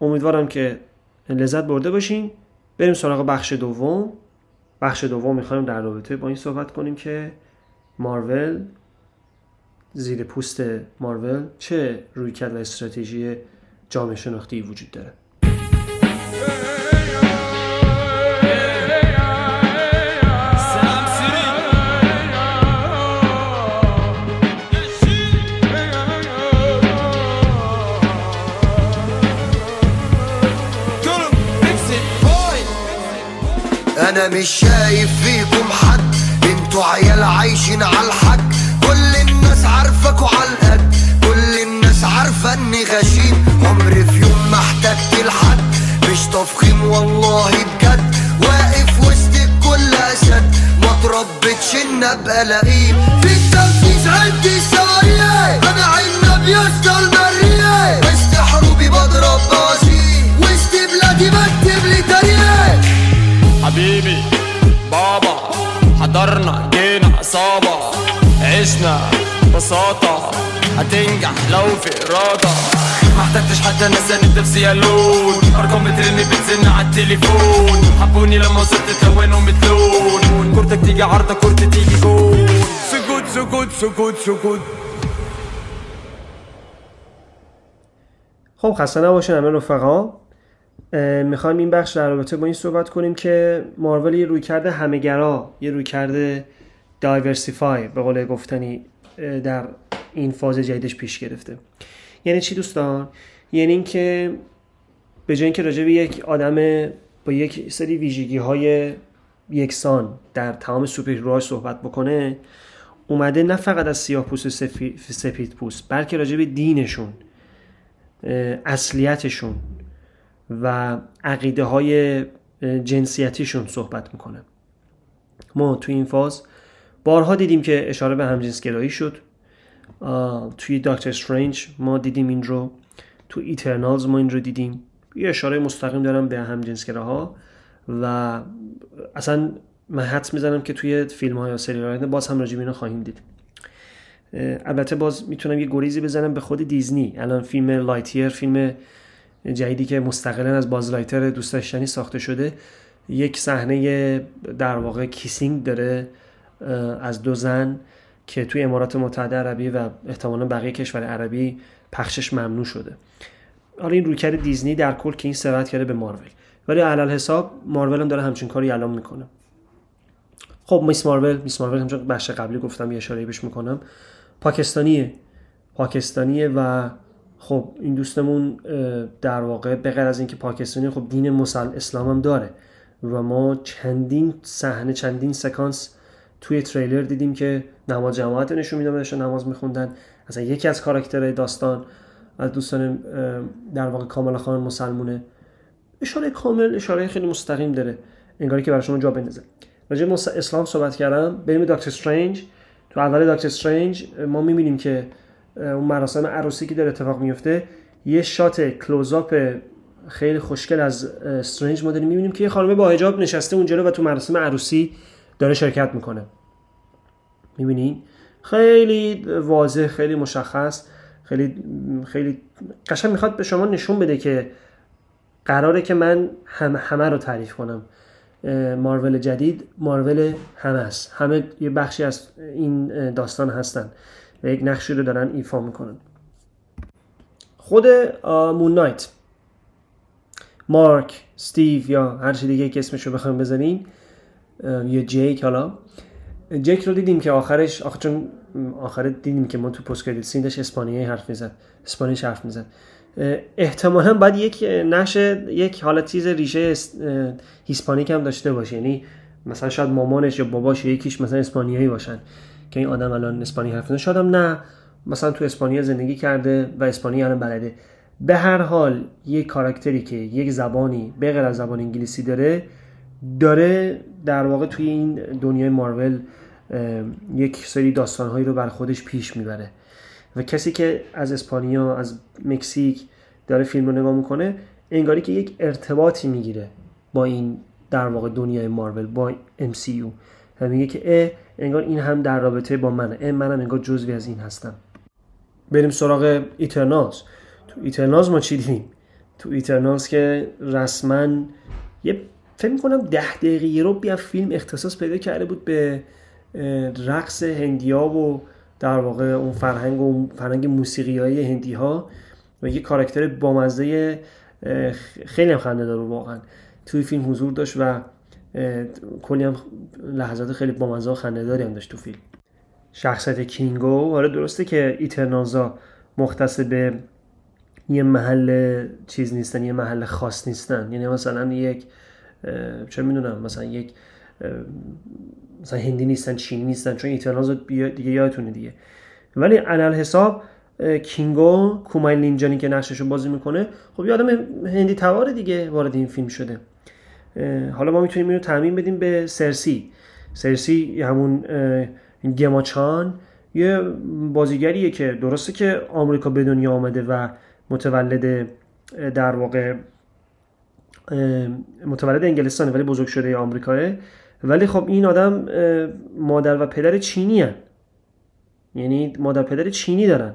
امیدوارم که لذت برده باشین. بریم سراغ بخش دوم. بخش دوم می‌خوایم در رابطه با این صحبت کنیم که مارول زیر پوست مارول چه رویکرد و استراتژی جامعه شناختی وجود داره؟ انا مش شايف فيكم حد انتوا عيال عايشين على الناس على القد كل الناس عارفة إني غشيم. عمري في يوم ما احتجت لحد. مش تفخيم والله بجد. واقف وسط الكل اسد ما تربتش إن أبقى لئيم. في التنفيذ عندي سارية. أنا عنب يا اسطى المرية وسط حروبي بضرب بازي وسط بلادي بكتب لي تاريخ. حبيبي بابا حضرنا جينا عصابة عشنا. بساطة هتنجح لو في إرادة. ما احتجتش حتى ناس انا نفسي الون ارقام بترن بتزن على التليفون. حبوني لما وصلت تلونهم بتلون. كورتك تيجي عارضة كورتي تيجي جول سكوت سكوت سكوت سكوت خب خسته نباشین همه رفقا. می‌خوایم این بخش در رابطه با این صحبت کنیم که مارول یه روی کرده همهگرا یه روی کرده دایورسیفای به قول گفتنی در این فاز جدیدش پیش گرفته. یعنی چی دوستان؟ یعنی اینکه به جای اینکه راجع به یک آدم با یک سری ویژگی های یکسان در تمام سوپر صحبت بکنه اومده نه فقط از سیاه پوست و سپید پوست بلکه راجع به دینشون اصلیتشون و عقیده های جنسیتیشون صحبت می‌کنه. ما توی این فاز بارها دیدیم که اشاره به همجنسگرایی شد. توی داکتر استرنج ما دیدیم این رو تو ایترنالز ما این رو دیدیم. یه اشاره مستقیم دارم به همجنسگراها و اصلا من حدس می‌زنم که توی فیلم های سریال باز هم راجب اینو خواهیم دید. البته باز می‌تونم یه گریزی بزنم به خود دیزنی. الان فیلم Lightyear فیلم جدیدی که مستقلا از باز لایتیر دوست داشتنی ساخته شده یک صحنه در واقع kissing داره. از دو زن که توی امارات متحده عربی و احتمالا بقیه کشور عربی پخشش ممنوع شده. حالا این رویکرد دیزنی در کل که این سرایت کرده به مارول. ولی علی‌الحساب مارول هم داره همچین کاری الان می‌کنه. خب میس مارول میس مارول همچون بخش قبلی گفتم یه اشاره بهش می‌کنم. پاکستانیه. پاکستانیه و خب این دوستمون در واقع به غیر از اینکه پاکستانی خب دین مسل اسلام هم داره. و ما چندین صحنه چندین سکانس توی تریلر دیدیم که نماز جماعت نشون میدم داشتن نماز میخوندن. اصلا یکی از کاراکترهای داستان از دوستان در واقع کامل خان مسلمونه. اشاره کامل اشاره خیلی مستقیم داره. انگاری که برای شما جا بندازه. راجع اسلام صحبت کردم. بریم دکتر استرنج. تو اول دکتر استرنج ما می‌بینیم که اون مراسم عروسی که داره اتفاق میفته یه شات کلوزاپ خیلی خوشگل از استرنج ما داریم. می‌بینیم که یه خانمه با حجاب نشسته اونجا و تو مراسم عروسی داره شرکت می‌کنه. می‌بینین خیلی واضح خیلی مشخص خیلی خیلی قشنگ می‌خواد به شما نشون بده که قراره که من هم همه رو تعریف کنم. مارول جدید مارول همه است. همه یه بخشی از این داستان هستن و یک نقشی رو دارن ایفا می‌کنن. خود مون نایت مارک ستیو یا هر چی دیگه که اسمش رو بخوایم بزنین یا جیک حالا. جیک رو دیدیم که آخرش آخر چون آخر دیدیم که ما تو پست کردیت سین داشت اسپانیایی حرف می‌زد اسپانیش حرف می‌زد. احتمالا باید یک نقش یک حالت چیز ریشه هیسپانیک هم داشته باشه. یعنی مثلا شاید مامانش یا باباش یکیش مثلا اسپانیایی باشن که این آدم الان اسپانی حرف شاید هم نه. مثلا تو اسپانیا زندگی کرده و اسپانی الان بلده. به هر حال یک کاراکتری که یک زبانی به غیر از زبان انگلیسی داره داره در واقع توی این دنیای مارول یک سری داستانهایی رو بر خودش پیش می‌بره و کسی که از اسپانیا از مکزیک داره فیلم رو نگاه می‌کنه انگاری که یک ارتباطی می‌گیره با این در واقع دنیای مارول با MCU و میگه که اه انگار این هم در رابطه با منه. اه منم انگار جزوی از این هستم. بریم سراغ ایترنالز تو ایترنالز ما چی دیدیم؟ تو ایترنالز که رسما یه فکر کنم ده دقیقه رو بیا فیلم اختصاص پیدا کرده بود به رقص هندیا و در واقع اون فرهنگ و فرهنگ موسیقی های هندی ها و یه کاراکتر بامزه خیلی هم خنده داره واقعا. توی فیلم حضور داشت و کلی هم لحظات خیلی بامزه و خنده داری هم داشت تو فیلم. شخصیت کینگو آره درسته که ایترنازا مختص به یه محل چیز نیستن یه محل خاص نیستن. یعنی مثلا یک چه می‌دونم؟ مثلا یک مثلا هندی نیستن چینی نیستن چون ایترنالز دیگه یادتونه دیگه. ولی علل حساب کینگو کومای لینجانی که نقششو بازی می‌کنه خب یادم هندی توار دیگه وارد این فیلم شده. حالا ما می‌تونیم اینو تعمین بدیم به سرسی. سرسی همون گماچان یه بازیگریه که درسته که آمریکا به دنیا آمده و متولد در واقع متولد انگلستانه ولی بزرگ شده آمریکاه. ولی خب این آدم مادر و پدر چینی هن. یعنی مادر پدر چینی دارن.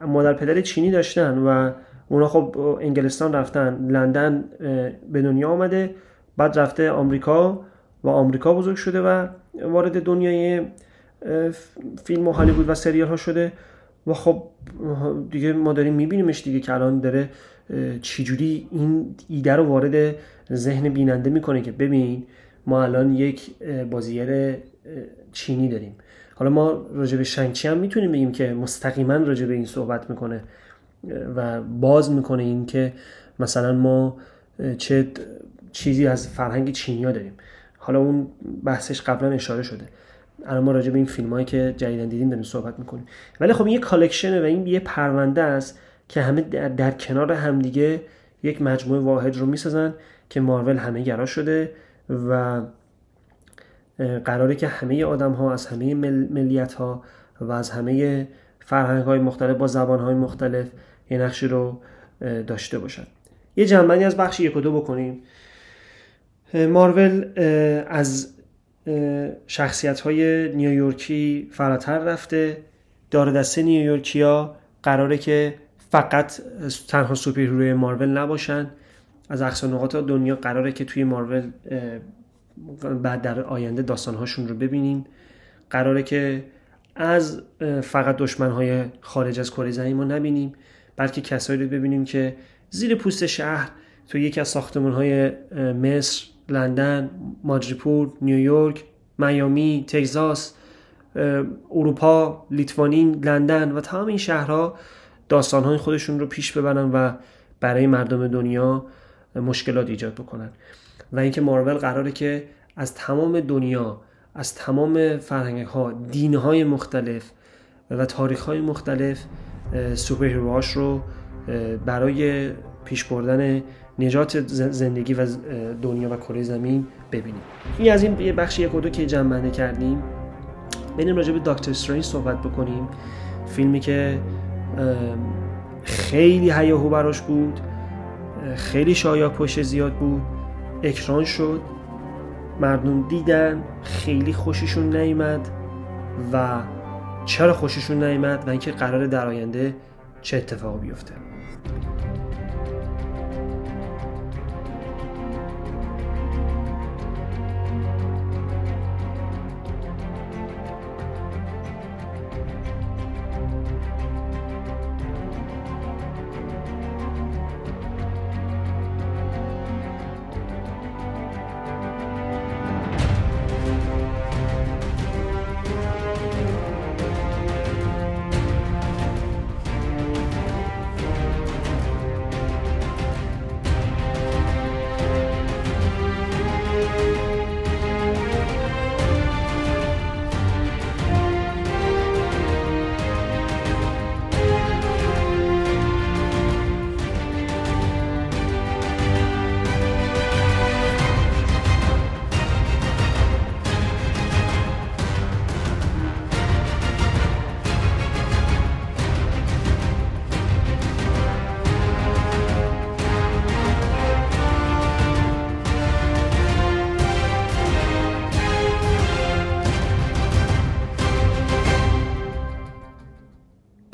مادر پدر چینی داشتن و اونا خب انگلستان رفتن. لندن به دنیا آمده. بعد رفته آمریکا و آمریکا بزرگ شده و وارد دنیای فیلم و هالیوود و سریال ها شده. و خب دیگه ما داریم میبینیمش دیگه که الان داره چجوری این ایده رو وارد ذهن بیننده می‌کنه که ببین ما الان یک بازیگر چینی داریم. حالا ما راجع به شنگچی هم می‌تونیم بگیم که مستقیما راجع به این صحبت می‌کنه و باز می‌کنه این که مثلا ما چه چیزی از فرهنگ چینیا داریم. حالا اون بحثش قبلا اشاره شده. الان ما راجع به این فیلم هایی که جدیدن دیدیم داریم صحبت می‌کنیم. ولی خب این یه کالکشنه و این یه پرونده است که همه در, در کنار همدیگه یک مجموعه واحد رو می‌سازن که مارول همه گرا شده و قراره که همه آدم ها از همه ملیت ها و از همه فرهنگ های مختلف با زبان های مختلف یه نقشی رو داشته باشن. یه جنبندی از بخش یک و دو بکنیم. مارول از شخصیت های نیویورکی فراتر رفته. دار دسته نیویورکیا قراره که فقط تنها سوپر مارول نباشن. از اقصا نقاط دنیا قراره که توی مارول بعد در آینده داستانهاشون رو ببینیم. قراره که از فقط دشمنهای خارج از کره زمین ما نبینیم بلکه کسایی رو ببینیم که زیر پوست شهر تو یکی از ساختمان های مصر لندن ماجریپور نیویورک میامی تگزاس اروپا لیتوانی لندن و تمام این شهرها داستانهای خودشون رو پیش ببرن و برای مردم دنیا مشکلات ایجاد بکنن. و اینکه مارول قراره که از تمام دنیا از تمام فرهنگ ها دین های مختلف و تاریخ های مختلف سوپر رو برای پیش بردن نجات زندگی و دنیا و کره زمین ببینیم. این از این یه بخش یک دو که جمع کردیم. بریم راجع به داکتر استرینج صحبت بکنیم. فیلمی که خیلی هیاهو براش بود خیلی شایا پشت زیاد بود اکران شد مردم دیدن خیلی خوششون نیامد و چرا خوششون نیامد و اینکه قرار در آینده چه اتفاقی بیفته.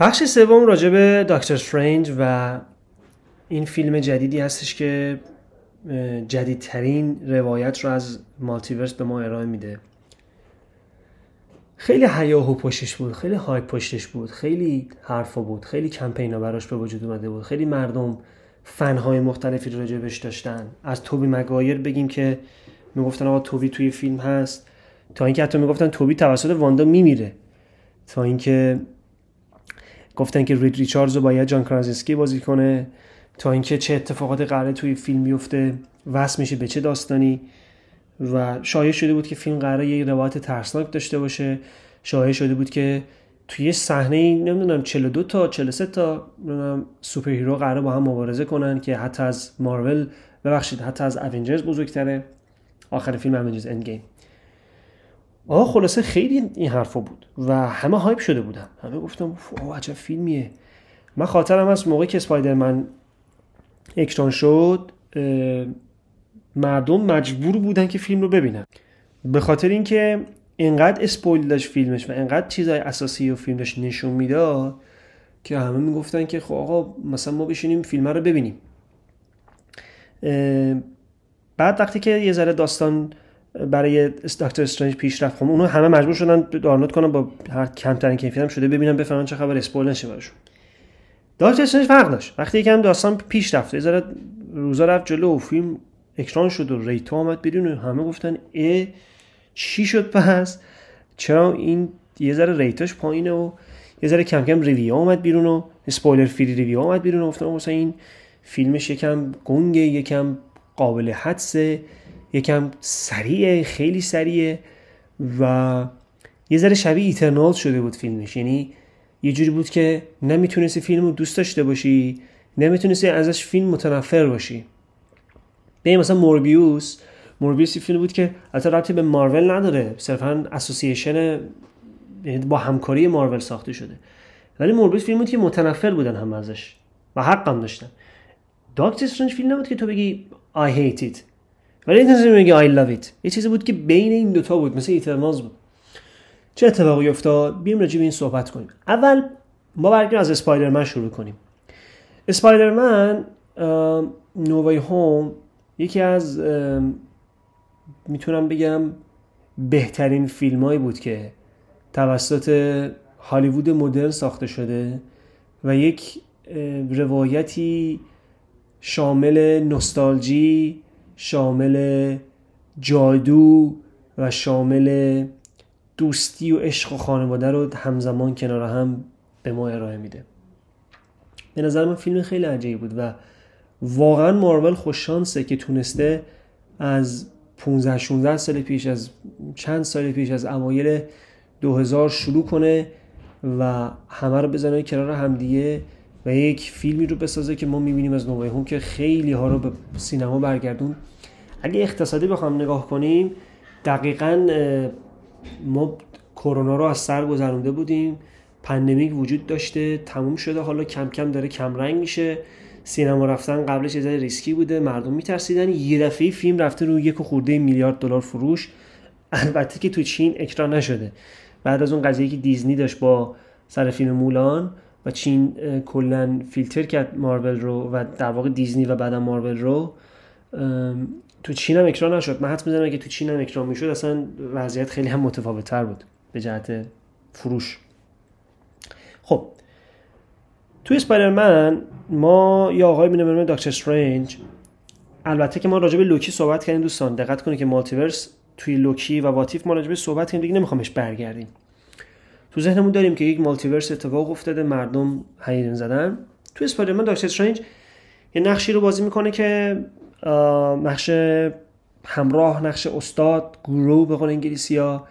بخش سوم راجع به دکتر فرنج و این فیلم جدیدی هستش که جدیدترین روایت رو از مالتیورس به ما ارائه میده. خیلی حیاهو پشتش بود خیلی های پشتش بود خیلی حرفا بود خیلی کمپینا براش به وجود اومده بود. خیلی مردم فنهای مختلفی رو راجبش داشتن. از توبی مگایر بگیم که می‌گفتن آقا توبی توی فیلم هست. تا اینکه حتی می‌گفتن توبی توسط واندا میمیره. تا اینکه گفتن که رید ریچاردز رو باید جان کرازینسکی بازی کنه تا اینکه چه اتفاقات قراره توی فیلم بیفته وصل میشه به چه داستانی و شایع شده بود که فیلم قراره یه روایت ترسناک داشته باشه. شایع شده بود که توی صحنه نمی‌دونم 42 تا 43 تا super hero قراره با هم مبارزه کنن که حتی از مارول ببخشید حتی از Avengers بزرگتره. آخر فیلم Avengers Endgame آقا خلاصه خیلی این حرفا بود. و همه hype شده بودن. همه گفتم اوه عجب فیلمیه. من خاطرم از موقعی که اسپایدرمن اکران شد مردم مجبور بودن که فیلم رو ببینن. به خاطر اینکه انقدر spoil داشت فیلمش و انقدر چیزای اساسی و فیلمش نشون می‌داد که همه می‌گفتن که خب آقا مثلا ما بشینیم فیلم رو ببینیم. بعد وقتی که یه ذره داستان برای دکتر استرنج پیش رفت خب اونو همه مجبور شدن دانلود کنن با هر کمترین کیفیت هم شده ببینن بفهمن چه خبر spoil نشه براشون. دکتر استرنج فرق داشت. وقتی یکم داستان پیش رفت ذره روزا رفت جلو و فیلم اکران شد و rate و آمد بیرون و همه گفتن ای چی شد پس؟ چرا این یه ذره rate اش پایینه و یه ذره کم کم review آمد بیرون و spoiler free review آمد بیرون. و گفتن مثلا این فیلمش یکم گنگه یکم قابل حدسه. یکم سریعه خیلی سریعه و یه ذره شبیه ایترنال شده بود فیلمش. یعنی یه جوری بود که نمی‌تونستی فیلم رو دوست داشته باشی نمی‌تونستی ازش فیلم متنفر باشی. به مثلا موربیوس موربیوس فیلم بود که البته رابطه به مارول نداره. صرفا اسوسییشن یعنی با همکاری مارول ساخته شده. ولی موربیوس فیلم بود که متنفر بودن هم ازش و حقم داشتن. داکتر استرنج فیلم نبود که تو بگی I hate it. ولی این بگی I love it. یه چیزی بود که بین این دوتا بود مثل ایترنالز بود. چه اتفاقی افتاد؟ بیم راجع به این صحبت کنیم. اول ما برگردیم از اسپایدرمن شروع کنیم. اسپایدرمن نووی هوم یکی از می‌تونم بگم بهترین فیلمایی بود که توسط هالیوود مدرن ساخته شده و یک روایتی شامل نوستالژی شامل جادو و شامل دوستی و عشق و خانواده رو همزمان کنار هم به ما ارائه میده. به نظر من فیلم خیلی عجیبی بود و واقعا مارول خوششانسه که تونسته از 15 16 سال پیش از چند سال پیش از اوایل 2000 شروع کنه و همه رو بزنه کنار همدیگه. و یک فیلمی رو بسازه که ما می‌بینیم از نوبای هم که خیلی ها رو به سینما برگردون. اگه اقتصادی بخوام نگاه کنیم دقیقا ما کرونا رو از سر گذرونده بودیم. پندمیک وجود داشته تموم شده. حالا کم کم داره کمرنگ میشه. سینما رفتن قبلش یه ریسکی بوده. مردم میترسیدن. یه دفعه فیلم رفته رو یک خورده میلیارد دلار فروش. البته که تو چین اکران نشده. بعد از اون قضیه که دیزنی داشت با سر فیلم مولان و چین کلا فیلتر کرد مارول رو و در واقع دیزنی و بعدا مارول رو. تو چین هم اکران نشد. من حدس می‌زنم که تو چین هم اکران می‌شد. اصلا وضعیت خیلی هم متفاوت تر بود به جهت فروش. خب تو اسپایدرمن ما یا آقای بینه دکتر استرنج البته که ما راجع به لوکی صحبت کردیم دوستان. دقت کنید که multiverse توی لوکی و What If ما راجع به صحبت کردیم دیگه نمیخوامش برگردیم. تو ذهنمون داریم که یک multiverse اتفاق افتاده مردم هیجان زدن. تو اسپایدرمن دکتر استرنج یه نقشی رو بازی می‌کنه که نقش همراه نقش استاد guru به قول انگلیسی ها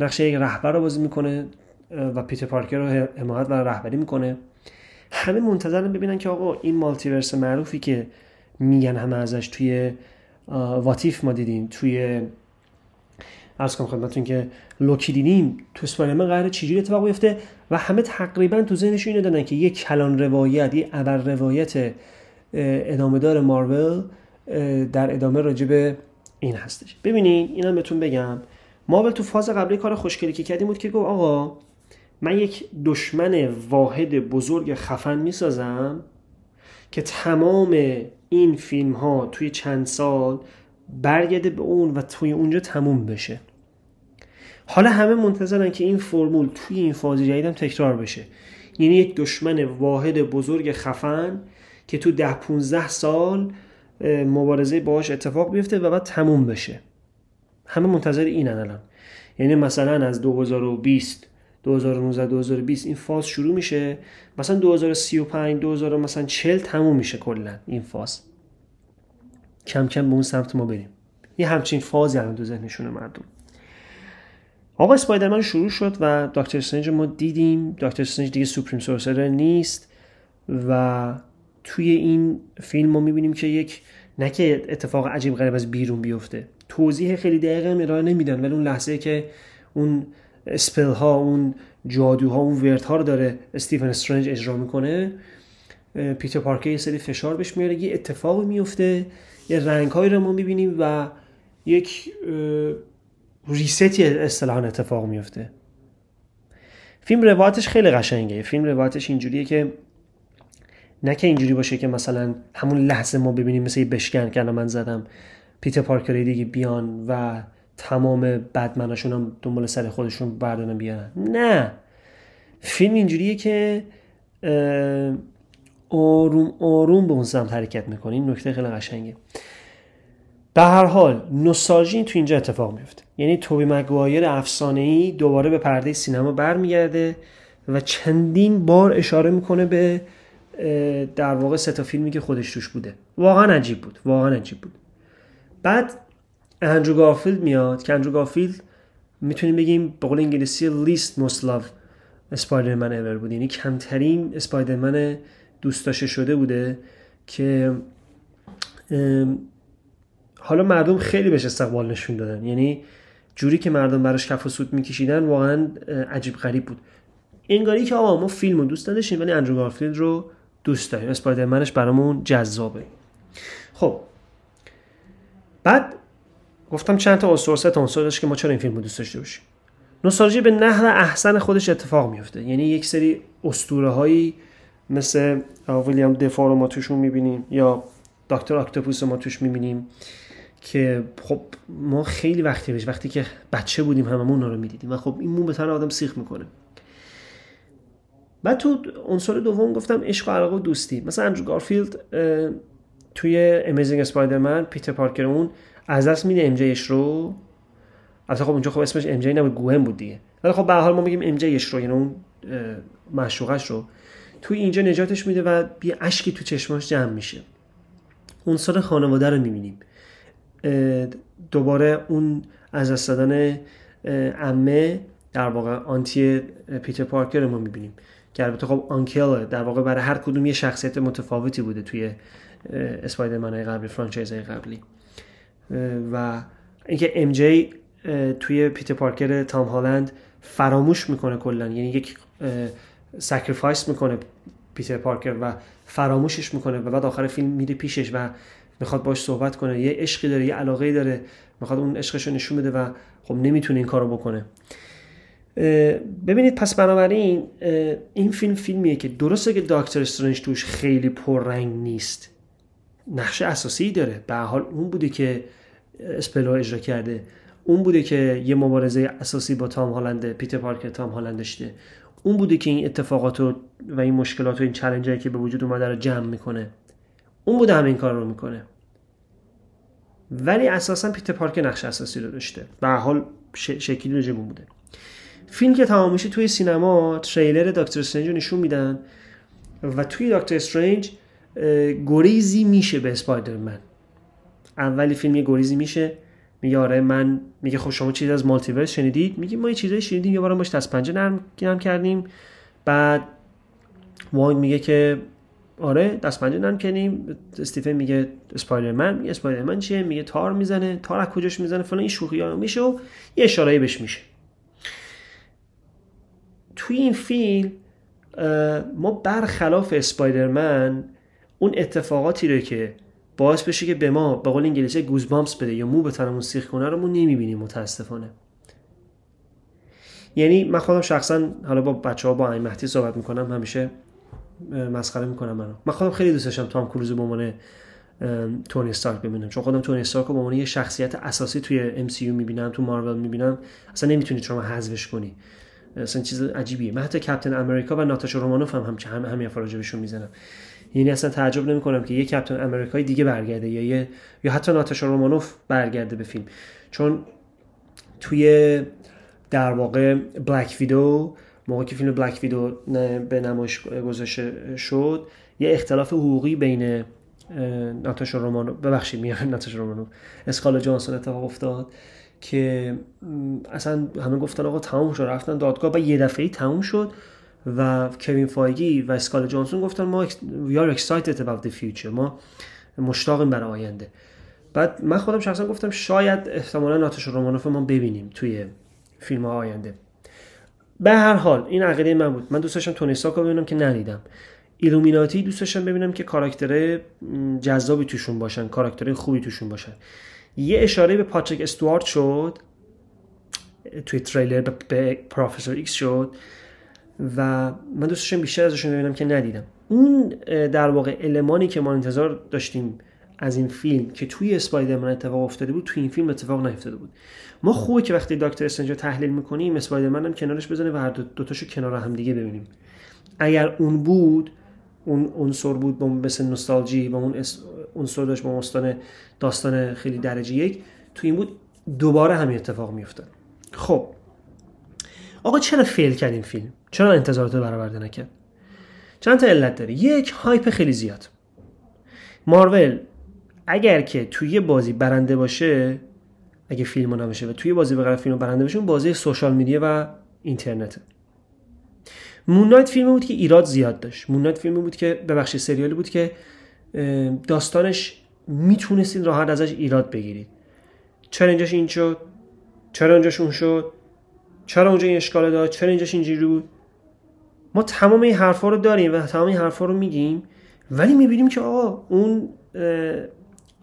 نقش یک رهبر رو بازی می‌کنه و پیتر پارکر رو حمایت و رهبری می‌کنه. همه منتظرن ببینن که آقا این مالتیورس معروفی که میگن همه ازش توی واتیف ما دیدیم توی ارز کنم خدمتتون که لوکی دیدیم تو اسپایدرمن قراره چجوری اتفاق بیفته و همه تقریبا تو ذهنشون اینو دادن که یک کلان روایت یه ابر روایت ادامه دار مارول در ادامه راجع به این هستش. ببینین اینم بهتون بگم. مارول تو فاز قبلی کار خوشگلی که کردیم بود که گفت آقا من یک دشمن واحد بزرگ خفن می‌سازم که تمام این فیلم ها توی چند سال برگرده به اون و توی اونجا تموم بشه. حالا همه منتظرن که این فرمول توی این فاز جدیدم تکرار بشه. یعنی یک دشمن واحد بزرگ خفن که تو ده 15 سال مبارزه باهاش اتفاق بیفته و بعد تموم بشه. همه منتظر اینن الان. یعنی مثلا از 2020 2019 2020 این فاز شروع میشه. مثلا 2035 2000 مثلا 40 تموم میشه کلا این فاز. کم کم به اون سمت ما بریم. یه همچین فازی الان تو ذهنشون مردم. آقا اسپایدرمن شروع شد و دکتر استرنج ما دیدیم. دکتر استرنج دیگه سوپریم سورسر نیست و توی این فیلم ما می‌بینیم که یک نه که اتفاق عجیب غریب از بیرون بیفته. توضیح خیلی دقیقه هم ارائه نمیدن ولی اون لحظه که اون اسپل ها اون جادوها اون ورد ها رو داره استیفن استرنج اجرا می‌کنه پیتر پارکر یه سری فشار بهش میاره یه اتفاقی میفته یه رنگ هایی رو ما می‌بینیم و یک ریستی اصطلاحا اتفاق میفته فیلم روایتش خیلی قشنگه. فیلم روایتش اینجوریه که نه که اینجوری باشه که مثلا همون لحظه ما ببینیم مثل یه بشکن که من زدم پیتر پارکر دیگه بیان و تمام بدمناشون هم دنبال سر خودشون بردارن بیارن. نه. فیلم اینجوریه که آروم آروم به اون سمت حرکت می‌کنه این نکته خیلی قشنگه. به هر حال نوستالژی تو اینجا اتفاق میفته یعنی توبی مگوایر افسانه ای دوباره به پرده سینما برمیگرده و چندین بار اشاره می‌کنه به در واقع سه تا فیلمی که خودش توش بوده. واقعا عجیب بود. واقعا عجیب بود. بعد اندرو گارفیلد میاد که اندرو گارفیلد می‌تونیم بگیم به قول انگلیسی least most Spider-Man ever بود. یعنی کمترین اسپایدرمن دوست داشته شده بوده که حالا مردم خیلی بهش استقبال نشون دادن. یعنی جوری که مردم براش کف و سود میکشیدن واقعا عجیب غریب بود. انگاری که آقا ما فیلم رو دوست نداشتیم ولی اندرو گارفیلد رو دوست داریم. اسپایدرمنش برامون جذابه. خب. بعد گفتم چند تا عنصر سه که ما چرا این فیلم رو دوست داشته باشیم؟ نوستالژی به نحو احسن خودش اتفاق میفته یعنی یک سری اسطوره هایی مثل ویلیام دفا رو ما توشون می‌بینیم یا دکتر اکتوپوس رو ما توش می‌بینیم که خب ما خیلی وقتی بهش وقتی که بچه بودیم هممون رو می‌دیدیم و خب این مو به تن آدم سیخ می‌کنه. بعد تو عنصر دوم گفتم عشق و علاقه و دوستی. مثلا اندرو گارفیلد توی Amazing Spider-Man پیتر پارکر اون از دست میده MJ رو. البته خب اونجا خب اسمش ام نبود گوهم بود دیگه. ولی خب به حال ما میگیم MJ رو یعنی اون معشوقش رو. توی اینجا نجاتش میده و یه اشکی تو چشماش جمع میشه. عنصر خانواده رو می‌بینیم. دوباره اون از دست دادن Aunt May در واقع aunt ی پیتر پارکر رو ما می‌بینیم. که البته خب uncle در واقع برای هر کدوم یه شخصیت متفاوتی بوده توی اسپایدرمن قبلی franchise قبلی. و اینکه MJ توی پیتر پارکر تام هالند فراموش می‌کنه کلا. یعنی یک sacrifice می‌کنه پیتر پارکر و فراموشش می‌کنه و بعد آخر فیلم میره پیشش و می‌خواد باش صحبت کنه. یه عشقی داره یه علاقه داره. می‌خواد اون عشقش رو نشون بده و خب نمی‌تونه این کارو بکنه. ببینید پس بنابراین این فیلم فیلمیه که درسته که داکتر استرنج توش خیلی پررنگ نیست. نقش اساسی داره. به حال اون بوده که اسپلو اجرا کرده. اون بوده که یه مبارزه اساسی با تام هالند پیتر پارکر تام هالند داشته. اون بوده که این اتفاقات و این مشکلات و این چلنجایی که به وجود اومده رو جمع می‌کنه. اون بوده همین کار رو می‌کنه. ولی اساسا پیتر پارکر نقش اساسی رو داشته. به حال شکلی رو بوده. فیلم که تمام میشه توی سینما تریلر دکتر استرنج رو نشون میدن و توی دکتر استرنج گریزی میشه به اسپایدرمن. اولی فیلم یه گریزی میشه میگه آره من میگه خب شما چیزی از مالتیورس شنیدید؟ میگه ما یه چیزایی شنیدیم یه بارم دست پنجه نرم کردیم. بعد واین میگه که آره دست پنجه نرم کردیم. استیفن میگه اسپایدرمن میگه اسپایدرمن چیه؟ میگه تار می‌زنه. تار از کجاش می‌زنه؟ فلان این شوخی ها میشه و یه اشاره بهش میشه. توی این فیلم ما برخلاف اسپایدرمن اون اتفاقاتی رو که باعث بشه که به ما به قول انگلیسی گوزبامس بده یا مو به تنمون سیخ کنه رو ما نمی‌بینیم متاسفانه. یعنی من خودم شخصا حالا با بچه ها با این مهدی صحبت می‌کنم همیشه مسخره می‌کنم منو. من خودم خیلی دوست داشتم تام کروز به عنوان تونی استارک ببینم. چون خودم تونی استارک رو به عنوان یه شخصیت اساسی توی ام سی می‌بینم تو مارول می‌بینم اصلا نمی‌تونی شما حذفش کنی. اصلا چیز عجیبیه. من حتی کپتن امریکا و ناتاشا رومانوف هم هم همین افراجه می‌زنم. یعنی اصلا تعجب نمی کنم که یه کپتن امریکایی دیگه برگرده یا یه یا حتی ناتاشا رومانوف برگرده به فیلم. چون توی در واقع بلک ویدو موقعی که فیلم بلک ویدو به نمایش گذاشته شد یه اختلاف حقوقی بین ناتاشا رومانو ببخشید میگم ناتاشا رومانو اسکالا جانسون اتفاق افتاد که اصلا همه گفتن آقا تموم شد رفتن دادگاه و یه دفعه تموم شد. و کوین فایگی و اسکال جانسون گفتن ما we are excited about the future ما مشتاقیم برای آینده. بعد من خودم شخصا گفتم شاید احتمالا ناتاشا رومانوف ما ببینیم توی فیلم آینده. به هر حال این عقیده من بود. من دوست داشتم تونی رو ببینم که ندیدم. ایلومیناتی دوست داشتم ببینم که کاراکتر جذابی توشون باشن کاراکتر خوبی توشون باشن. یه اشاره به پاتریک استوارت شد توی تریلر به پروفسور ایکس شد. و من دوست داشتم بیشتر ازشون ببینم که ندیدم. اون در واقع المانی که ما انتظار داشتیم از این فیلم که توی اسپایدرمن اتفاق افتاده بود توی این فیلم اتفاق نیفتاده بود. ما خوبه که وقتی دکتر استرنج تحلیل می‌کنیم اسپایدرمن هم کنارش بزنه و هر دو دوتاشو کنار هم دیگه ببینیم. اگر اون بود اون عنصر بود با مثل نوستالژی و اون عنصر داشت با داستان داستان خیلی درجه یک تو این بود دوباره همین اتفاق میافتاد. خب آقا چرا فیل کرد این فیلم؟ چرا انتظارات رو برآورده نکرد؟ چند تا علت داره. یک هایپ خیلی زیاد. مارول اگر که توی یه بازی برنده باشه اگه فیلم نباشه و توی بازی بقیه فیلم برنده باشه بازی سوشال میدیا و اینترنته. مون نایت فیلمی بود که ایراد زیاد داشت. مون نایت فیلمی بود که ببخشید سریالی بود که داستانش می‌تونستید راحت ازش ایراد بگیرید. چرا اینجاش این شد؟ چرا اونجاش اون شد؟ چرا اونجا این اشکال داد چرا اینجاش اینجوری بود؟ ما تمام این حرفا رو داریم و تمام این حرفا رو میگیم ولی می‌بینیم که آقا اون اه،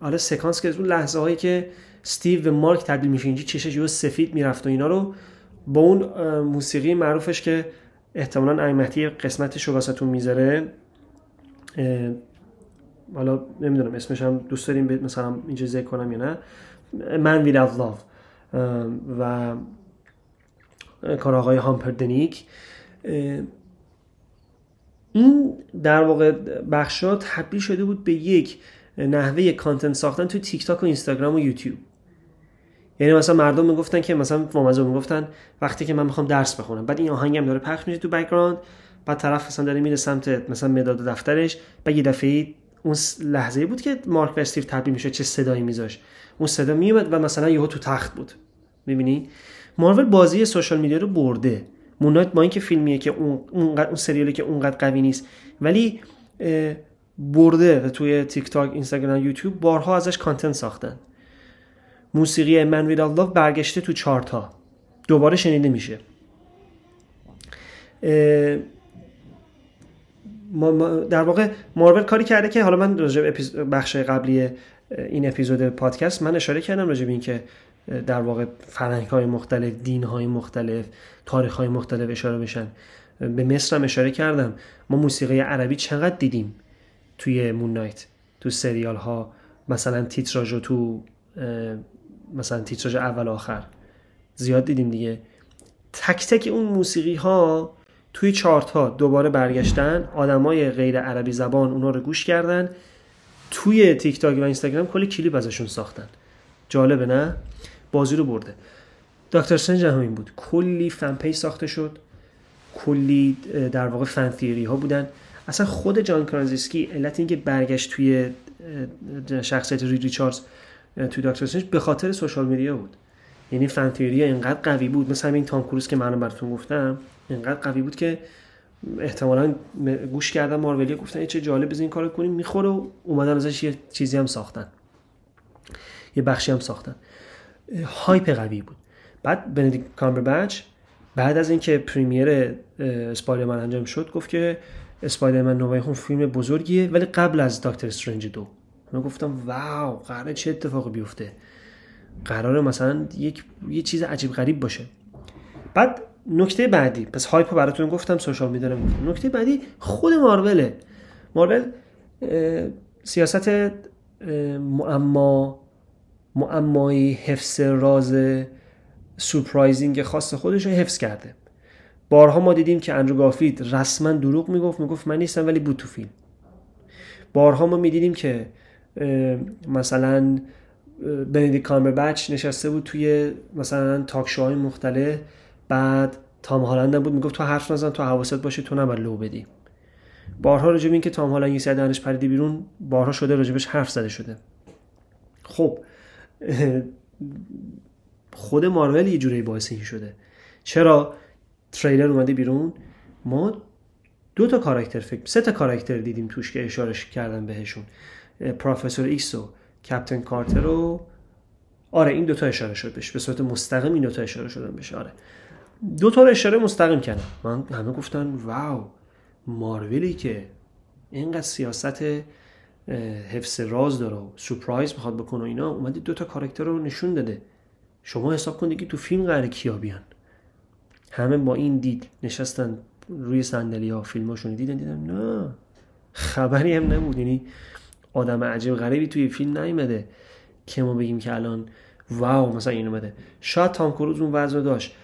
آره سکانس که اون لحظه هایی که استیو و مارک تبدیل میشه اینجا چشش یهو سفید می‌رفت و اینا رو با اون موسیقی معروفش که احتمالا ایمتی قسمتش رو واسهتون می‌ذاره حالا نمی‌دونم اسمش هم دوست داریم به- مثلا اینجا ذکر کنم یا نه. Man Without Love و کار آقای هامپردینک این در واقع بخشا تبدیل شده بود به یک نحوه content ساختن تو تیک تاک و اینستاگرام و یوتیوب. یعنی مثلا مردم می‌گفتن که مثلا وامزو می‌گفتن وقتی که من می‌خوام درس بخونم. بعد این آهنگم داره پخش میشه تو background بعد طرف مثلا داره میره سمت مثلا مداد دفترش. بعد یه دفعه اون لحظه بود که مارک و استیون تبدیل میشه چه صدایی میذاش اون صدا میومد و مثلا یهو تو تخت بود. می‌بینی؟ مارول بازی social media رو برده. Moon Knight با اینکه فیلمیه که اون اون سریالی که اونقدر قوی نیست. ولی برده و توی تیک تاک اینستاگرام یوتیوب بارها ازش content ساختن. موسیقی Man Without Love برگشته تو چارت ها. دوباره شنیده میشه. در واقع مارول کاری کرده که حالا من راجع به بخش قبلی این اپیزود پادکست من اشاره کردم راجع به این که در واقع فرهنگ های مختلف دین های مختلف تاریخ های مختلف اشاره بشن. به مصر هم اشاره کردم. ما موسیقی عربی چقدر دیدیم توی مون نایت تو سریال ها مثلا تیتراژ تو مثلا تیتراژ اول آخر. زیاد دیدیم دیگه. تک تک اون موسیقی ها توی چارت ها دوباره برگشتن آدمای غیر عربی زبان اونا رو گوش کردن توی تیک تاک و اینستاگرام کلی کلیپ ازشون ساختن. جالبه نه؟ بازی رو برده. دکتر استرنج هم همین بود. کلی fan page ساخته شد. کلی در واقع fan theory ها بودن. اصلا خود جان کرازینسکی علت اینکه برگشت توی شخصیت ری ریچاردز توی دکتر استرنج به خاطر سوشال میدیا بود. یعنی فن تیوری اینقدر قوی بود. مثل همین تام کروز که من براتون گفتم اینقدر قوی بود که احتمالا گوش کردن مارولیا گفتن "ای چه جالب بزن این کارو کنیم. می‌خوره و اومدن ازش یه چیزی هم ساختن. یه بخشی هم ساختن. هایپ قوی بود. بعد بندیکت کامبربچ بعد از اینکه پریمیر اسپایدرمن انجام شد گفت که اسپایدرمن نوای هوم فیلم بزرگیه ولی قبل از دکتر استرنج دو. من گفتم واو قراره چه اتفاقی بیفته؟ قراره مثلا یک یه چیز عجیب غریب باشه. بعد نکته بعدی پس هایپو براتون گفتم سوشال گفتم. نکته بعدی خود مارول. اه، سیاست معما معمایی حفظ راز سورپرایزینگ خاص خودش رو حفظ کرده. بارها ما دیدیم که اندرو گافید رسما دروغ می‌گفت می‌گفت من نیستم ولی بود بارها ما می‌دیدیم که مثلا بندیک کامبربچ نشسته بود توی مثلا تاک شوهای مختلف. بعد تام هالند بود می‌گفت تو حرف نزن تو حواست باشه تو نباید لو بدی. بارها راجب این که تام هالند یه سری دهنش پریده بیرون بارها شده راجبش حرف زده شده. خب خود مارول یه جوری باعث این شده. چرا؟ تریلر اومده بیرون. ما دو تا کاراکتر فکر سه تا کاراکتر دیدیم توش که اشاره کردن بهشون. پروفسور ایکس و کپتن کارتر و آره این دوتا اشاره شد بهش. به صورت مستقیم این دوتا اشاره شدن بهش. آره. دو تا رو اشاره مستقیم کردن. من همه گفتن wow مارولی که اینقدر سیاست حفظ راز داره و سورپرایز می‌خواد بکنه و اینا اومده دو تا کاراکتر رو نشون داده. شما حساب کنید که تو فیلم قراره کیا بیان. همه با این دید نشستن روی صندلی ها فیلماشون دیدن دیدن نه. خبری هم نبود. یعنی آدم عجیب غریبی توی فیلم نیومده که ما بگیم که الان واو مثلا این اومده. شاید تام کروز اون وضع داشت.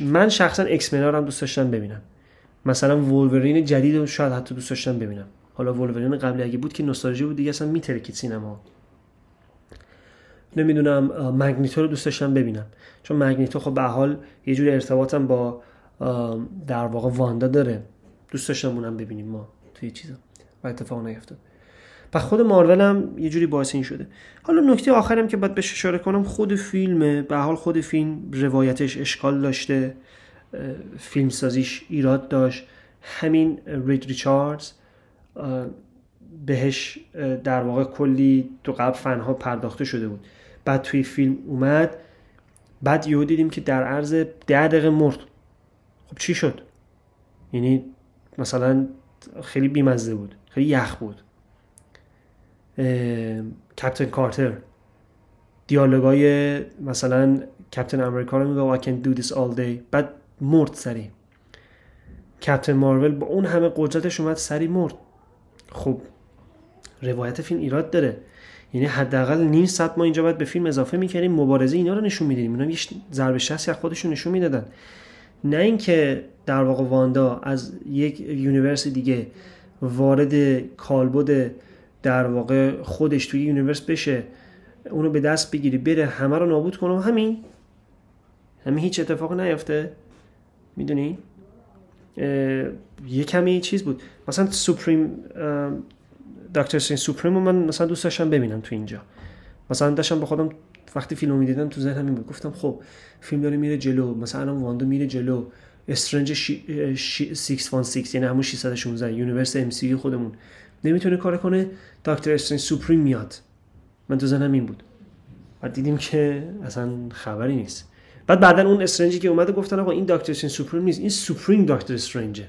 من شخصا اکس هم دوست داشتم ببینم. مثلا ولورین جدید رو شاید حتی دوست داشتم ببینم. حالا ولورین قبلی اگه بود که نوستالژی بود دیگه اصلا میترکید سینما. نمی‌دونم مگنیتو رو دوست داشتم ببینم. چون مگنیتو خب به حال یه جوری ارتباطم با در واقع واندا داره. دوست داشتم اونم ببینیم ما توی چیزا. و اتفاق نیفتاد. و خود مارول هم یه جوری باعث این شده. حالا نکته آخرم که باید بهش اشاره کنم خود فیلمه. به حال خود فیلم روایتش اشکال داشته. فیلم سازیش ایراد داشت. همین رید ریچاردز. بهش در واقع کلی تو قبل فنها پرداخته شده بود. بعد توی فیلم اومد. بعد یهو دیدیم که در عرض ده دقیقه مرد. خب چی شد؟ یعنی مثلا خیلی بیمزه بود. خیلی یخ بود. کپتن کارتر. دیالوگای مثلا کپتن امریکا رو میگه I can do this all day. بعد مرد سری. کپتن مارول با اون همه قدرتش اومد سریع مرد. خب روایت فیلم ایراد داره. یعنی حداقل نیم ساعت ما اینجا باید به فیلم اضافه می‌کردیم مبارزه اینا رو نشون میدیم اینا یه ضربه شخصی از خودشون نشون می‌دادن. نه اینکه در واقع واندا از یک universe دیگه وارد کالبد در واقع خودش توی universe بشه اونو به دست بگیری بره همه رو نابود کنه همین. همین هیچ اتفاق نیفته می‌دونی؟ یه کمی چیز بود. مثلا supreme دکتر استرنج supreme من مثلا دوست داشتم ببینم تو اینجا. مثلا داشتم با خودم وقتی فیلم می‌دیدم تو ذهنم این بود. گفتم خب فیلم داره میره جلو. مثلا الان واندا میره جلو. استرنج 616 یعنی همون 616 universe MCU خودمون. نمی‌تونه کار کنه دکتر استرنج supreme میاد. من تو ذهنم این بود. بعد دیدیم که اصلا خبری نیست. بعد بعدا اون استرنجی که اومده گفتن آقا این دکتر استرنج سوپریم نیست این سوپریم دکتر استرنجه.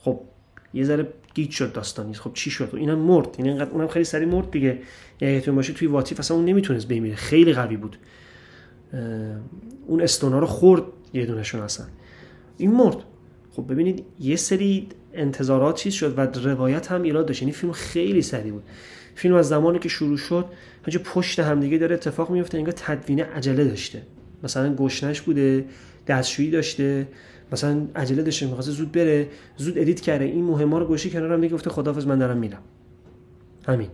خب یه ذره گیج شد داستانی خب چی شد؟ اینم مرد. یعنی اینقدر اونم خیلی سری مرد دیگه. یادتون باشه توی واتیف اصلا اون نمی‌تونست بمیره. خیلی قوی بود. اون استونا رو خورد یه دونشون اصلا. این مرد. خب ببینید یه سری انتظارات چیز شد و روایت هم ایراد داشت. یعنی فیلم خیلی سری بود. فیلم از زمانی که شروع شد هجا پشت همدیگه داره اتفاق میفته انگار تدوین عجله داشته. مثلا گشنش بوده دستشویی داشته. مثلا عجله داشته می‌خواسته زود بره زود edit کرده این مهمه رو گوشی کنارم دیگه گفته خدافظ من دارم میرم. همین.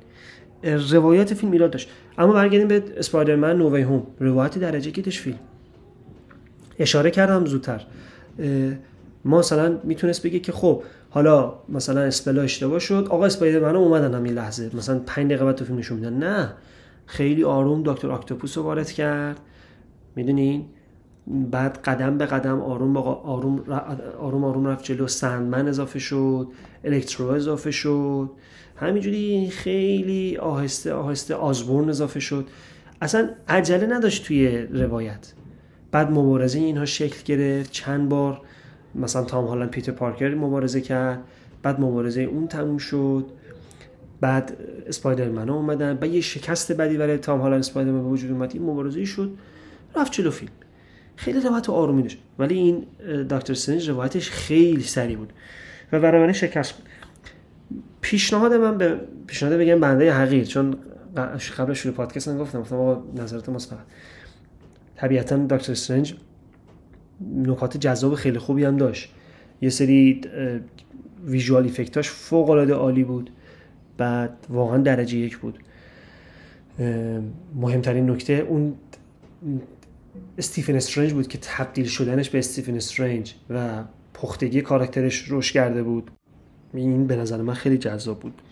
روایت فیلم ایراد داشت. اما برگردیم به Spider-Man No Way Home. روایت درجه کیتش فیلم. اشاره کردم زودتر. ما مثلا می‌تونست بگه که خب حالا مثلا اسپلا اشتباه شد آقا اسپایدرمن اومدن همین لحظه. مثلا 5 دقیقه بعد تو فیلم نشون میدن. نه. خیلی آروم دکتر آکتوپوس رو وارد کرد. می‌دونین؟ بعد قدم به قدم آروم آروم آروم آروم رفت جلو سندمن اضافه شد الکترو اضافه شد. همینجوری خیلی آهسته آهسته آزبورن اضافه شد. اصلا عجله نداشت توی روایت. بعد مبارزه اینها شکل گرفت. چند بار مثلا تام هالند پیتر پارکر مبارزه کرد. بعد مبارزه اون تموم شد. بعد اسپایدرمن اومدن. بعد یه شکست بدی برای تام هالند اسپایدرمن به وجود اومد. این مبارزه شد. رفت جلو فیلم. خیلی روایت آرومی داشت. ولی این دکتر سنج روایتش خیلی سری بود. و برای شکست بود پیشنهاد من به پیشنهاد بگم بنده حقیر چون قبل شروع پادکست گفتم گفتم آقا نظرات مثبت طبیعتا دکتر استرنج نکات جذاب خیلی خوبی هم داشت. یه سری ویژوال ایفکتاش فوق العاده عالی بود. بعد واقعا درجه یک بود. مهمترین نکته اون استیفن استرنج بود که تبدیل شدنش به استیفن استرنج و پختگی کاراکترش روش کرده بود. این به نظر من خیلی جذاب بود.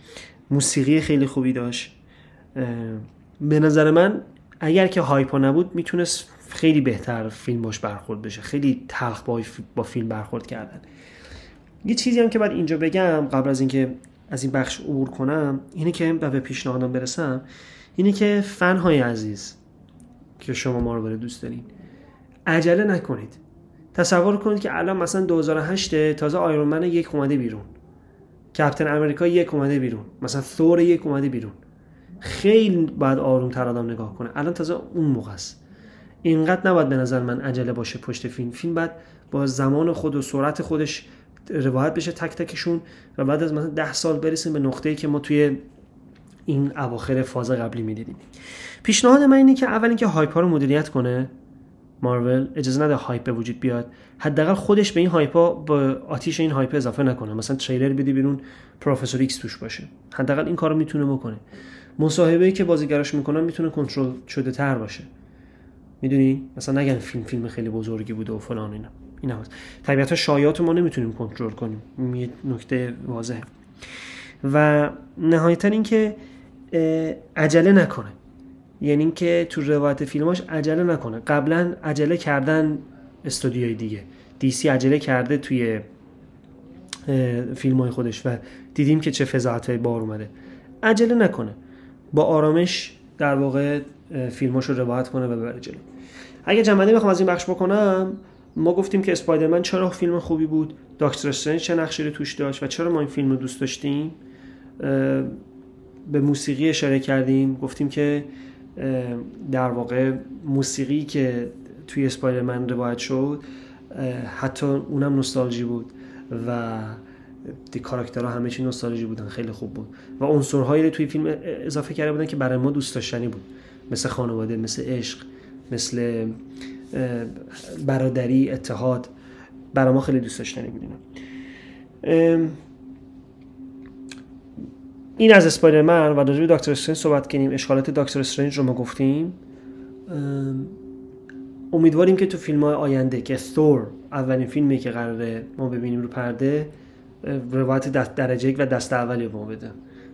موسیقی خیلی خوبی داشت. به نظر من اگر که هایپا نبود می‌تونست خیلی بهتر فیلم باش برخورد بشه. خیلی تلخ با فیلم برخورد کردن. یه چیزی هم که بعد اینجا بگم قبل از اینکه از این بخش عبور کنم اینه که به پیشنهادم برسم اینه که فن های عزیز که شما ما رو دوست دارین. عجله نکنید. تصور کنید که الان مثلا 2008 تازه آیرون یک اومده بیرون. کپتن امریکا یک اومده بیرون. مثلا ثور یک اومده بیرون. خیلی باید آروم تر آدم نگاه کنه. الان تازه اون موقع است. اینقدر نباید به نظر من عجله باشه پشت فیلم. فیلم بعد با زمان خود و سرعت خودش روایت بشه تک تکشون و بعد از مثلا ده سال برسیم به نقطه‌ای که ما توی این اواخر فاز قبلی می‌دیدیم. پیشنهاد من اینه که اول اینکه هایپ ها رو مدیریت کنه مارول اجازه نده هایپ به وجود بیاد. حداقل خودش به این hype ا با آتیش این hype اضافه نکنه. مثلا تریلر بده بیرون پروفسور ایکس توش باشه. حداقل این کارو می‌تونه بکنه. مصاحبه‌ای که بازیگراش می‌کنن می‌تونه کنترل شده تر باشه. می‌دونی؟ مثلا نگن فیلم فیلم خیلی بزرگی بوده و فلان اینا. این هست طبیعتا شایعات ما نمی‌تونیم کنترل کنیم. یه نکته واضحه. و نهایتا اینکه عجله نکنه. یعنی اینکه تو روایت فیلماش عجله نکنه. قبلا عجله کردن استودیوی دیگه. دیسی عجله کرده توی فیلم های خودش و دیدیم که چه فضاحت بار اومده. عجله نکنه. با آرامش در واقع فیلماش رو روایت کنه و ببره جلو. اگه جنبندی بخوام از این بخش بکنم ما گفتیم که اسپایدرمن چرا فیلم خوبی بود دکتر استرنج چه نقشی رو توش داشت و چرا ما این فیلم رو دوست داشتیم؟ به موسیقی اشاره کردیم گفتیم که در واقع موسیقی که توی اسپایدرمن روایت شد حتی اونم نوستالژی بود و دی کاراکترها همه چی نوستالژی بودن خیلی خوب بود. و عنصرهایی رو توی فیلم اضافه کرده بودن که برای ما دوست داشتنی بود. مثل خانواده مثل عشق مثل برادری اتحاد. برای ما خیلی دوست داشتنی بود این از اسپایدرمن و راجع به دکتر استرنج صحبت کنیم اشکالات دکتر استرنج رو ما گفتیم. ام، امیدواریم که تو فیلم های آینده که ثور اولین فیلمی که قراره ما ببینیم رو پرده روایت درجه یک و دست اولی به ما بده.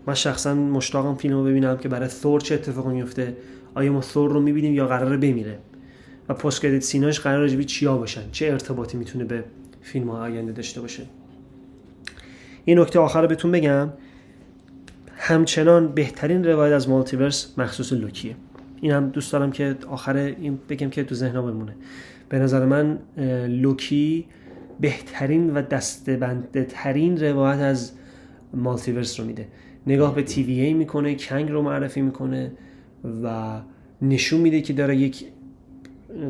من شخصا مشتاقم فیلم رو ببینم که برای ثور چه اتفاقی میفته آیا ما ثور رو می‌بینیم یا قراره بمیره. و پست سیناش قرار راجبی چیا باشن چه ارتباطی می‌تونه به فیلم های آینده داشته باشه. این نکته آخر رو بهتون بگم. همچنان بهترین روایت از multiverse مخصوص لوکیه. این هم دوست دارم که آخر این بگم که تو ذهنم بمونه. به نظر من لوکی بهترین و دستبنده ترین روایت از multiverse رو میده. نگاه به TVA می‌کنه کنگ رو معرفی می‌کنه و نشون میده که داره یک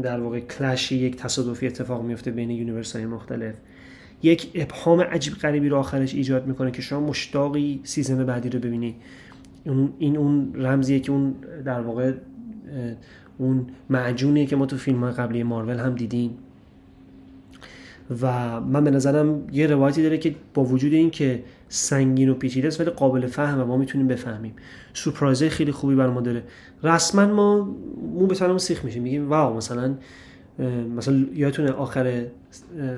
در واقع clash ی یک تصادفی اتفاق میفته بین universe های مختلف. یک ابهام عجیب غریبی رو آخرش ایجاد می‌کنه که شما مشتاقی سیزن بعدی رو ببینی. اون این اون رمزیه که اون در واقع اون معجونیه که ما تو فیلم های قبلی مارول هم دیدیم. و من به نظرم یه روایتی داره که با وجود این که سنگین و پیچیده است ولی قابل فهم و ما می‌تونیم بفهمیم. سورپرایزه خیلی خوبی بر ما داره. رسما ما مو به تنمون سیخ میشیم. میگیم واو مثلا مثلا یادتونه آخر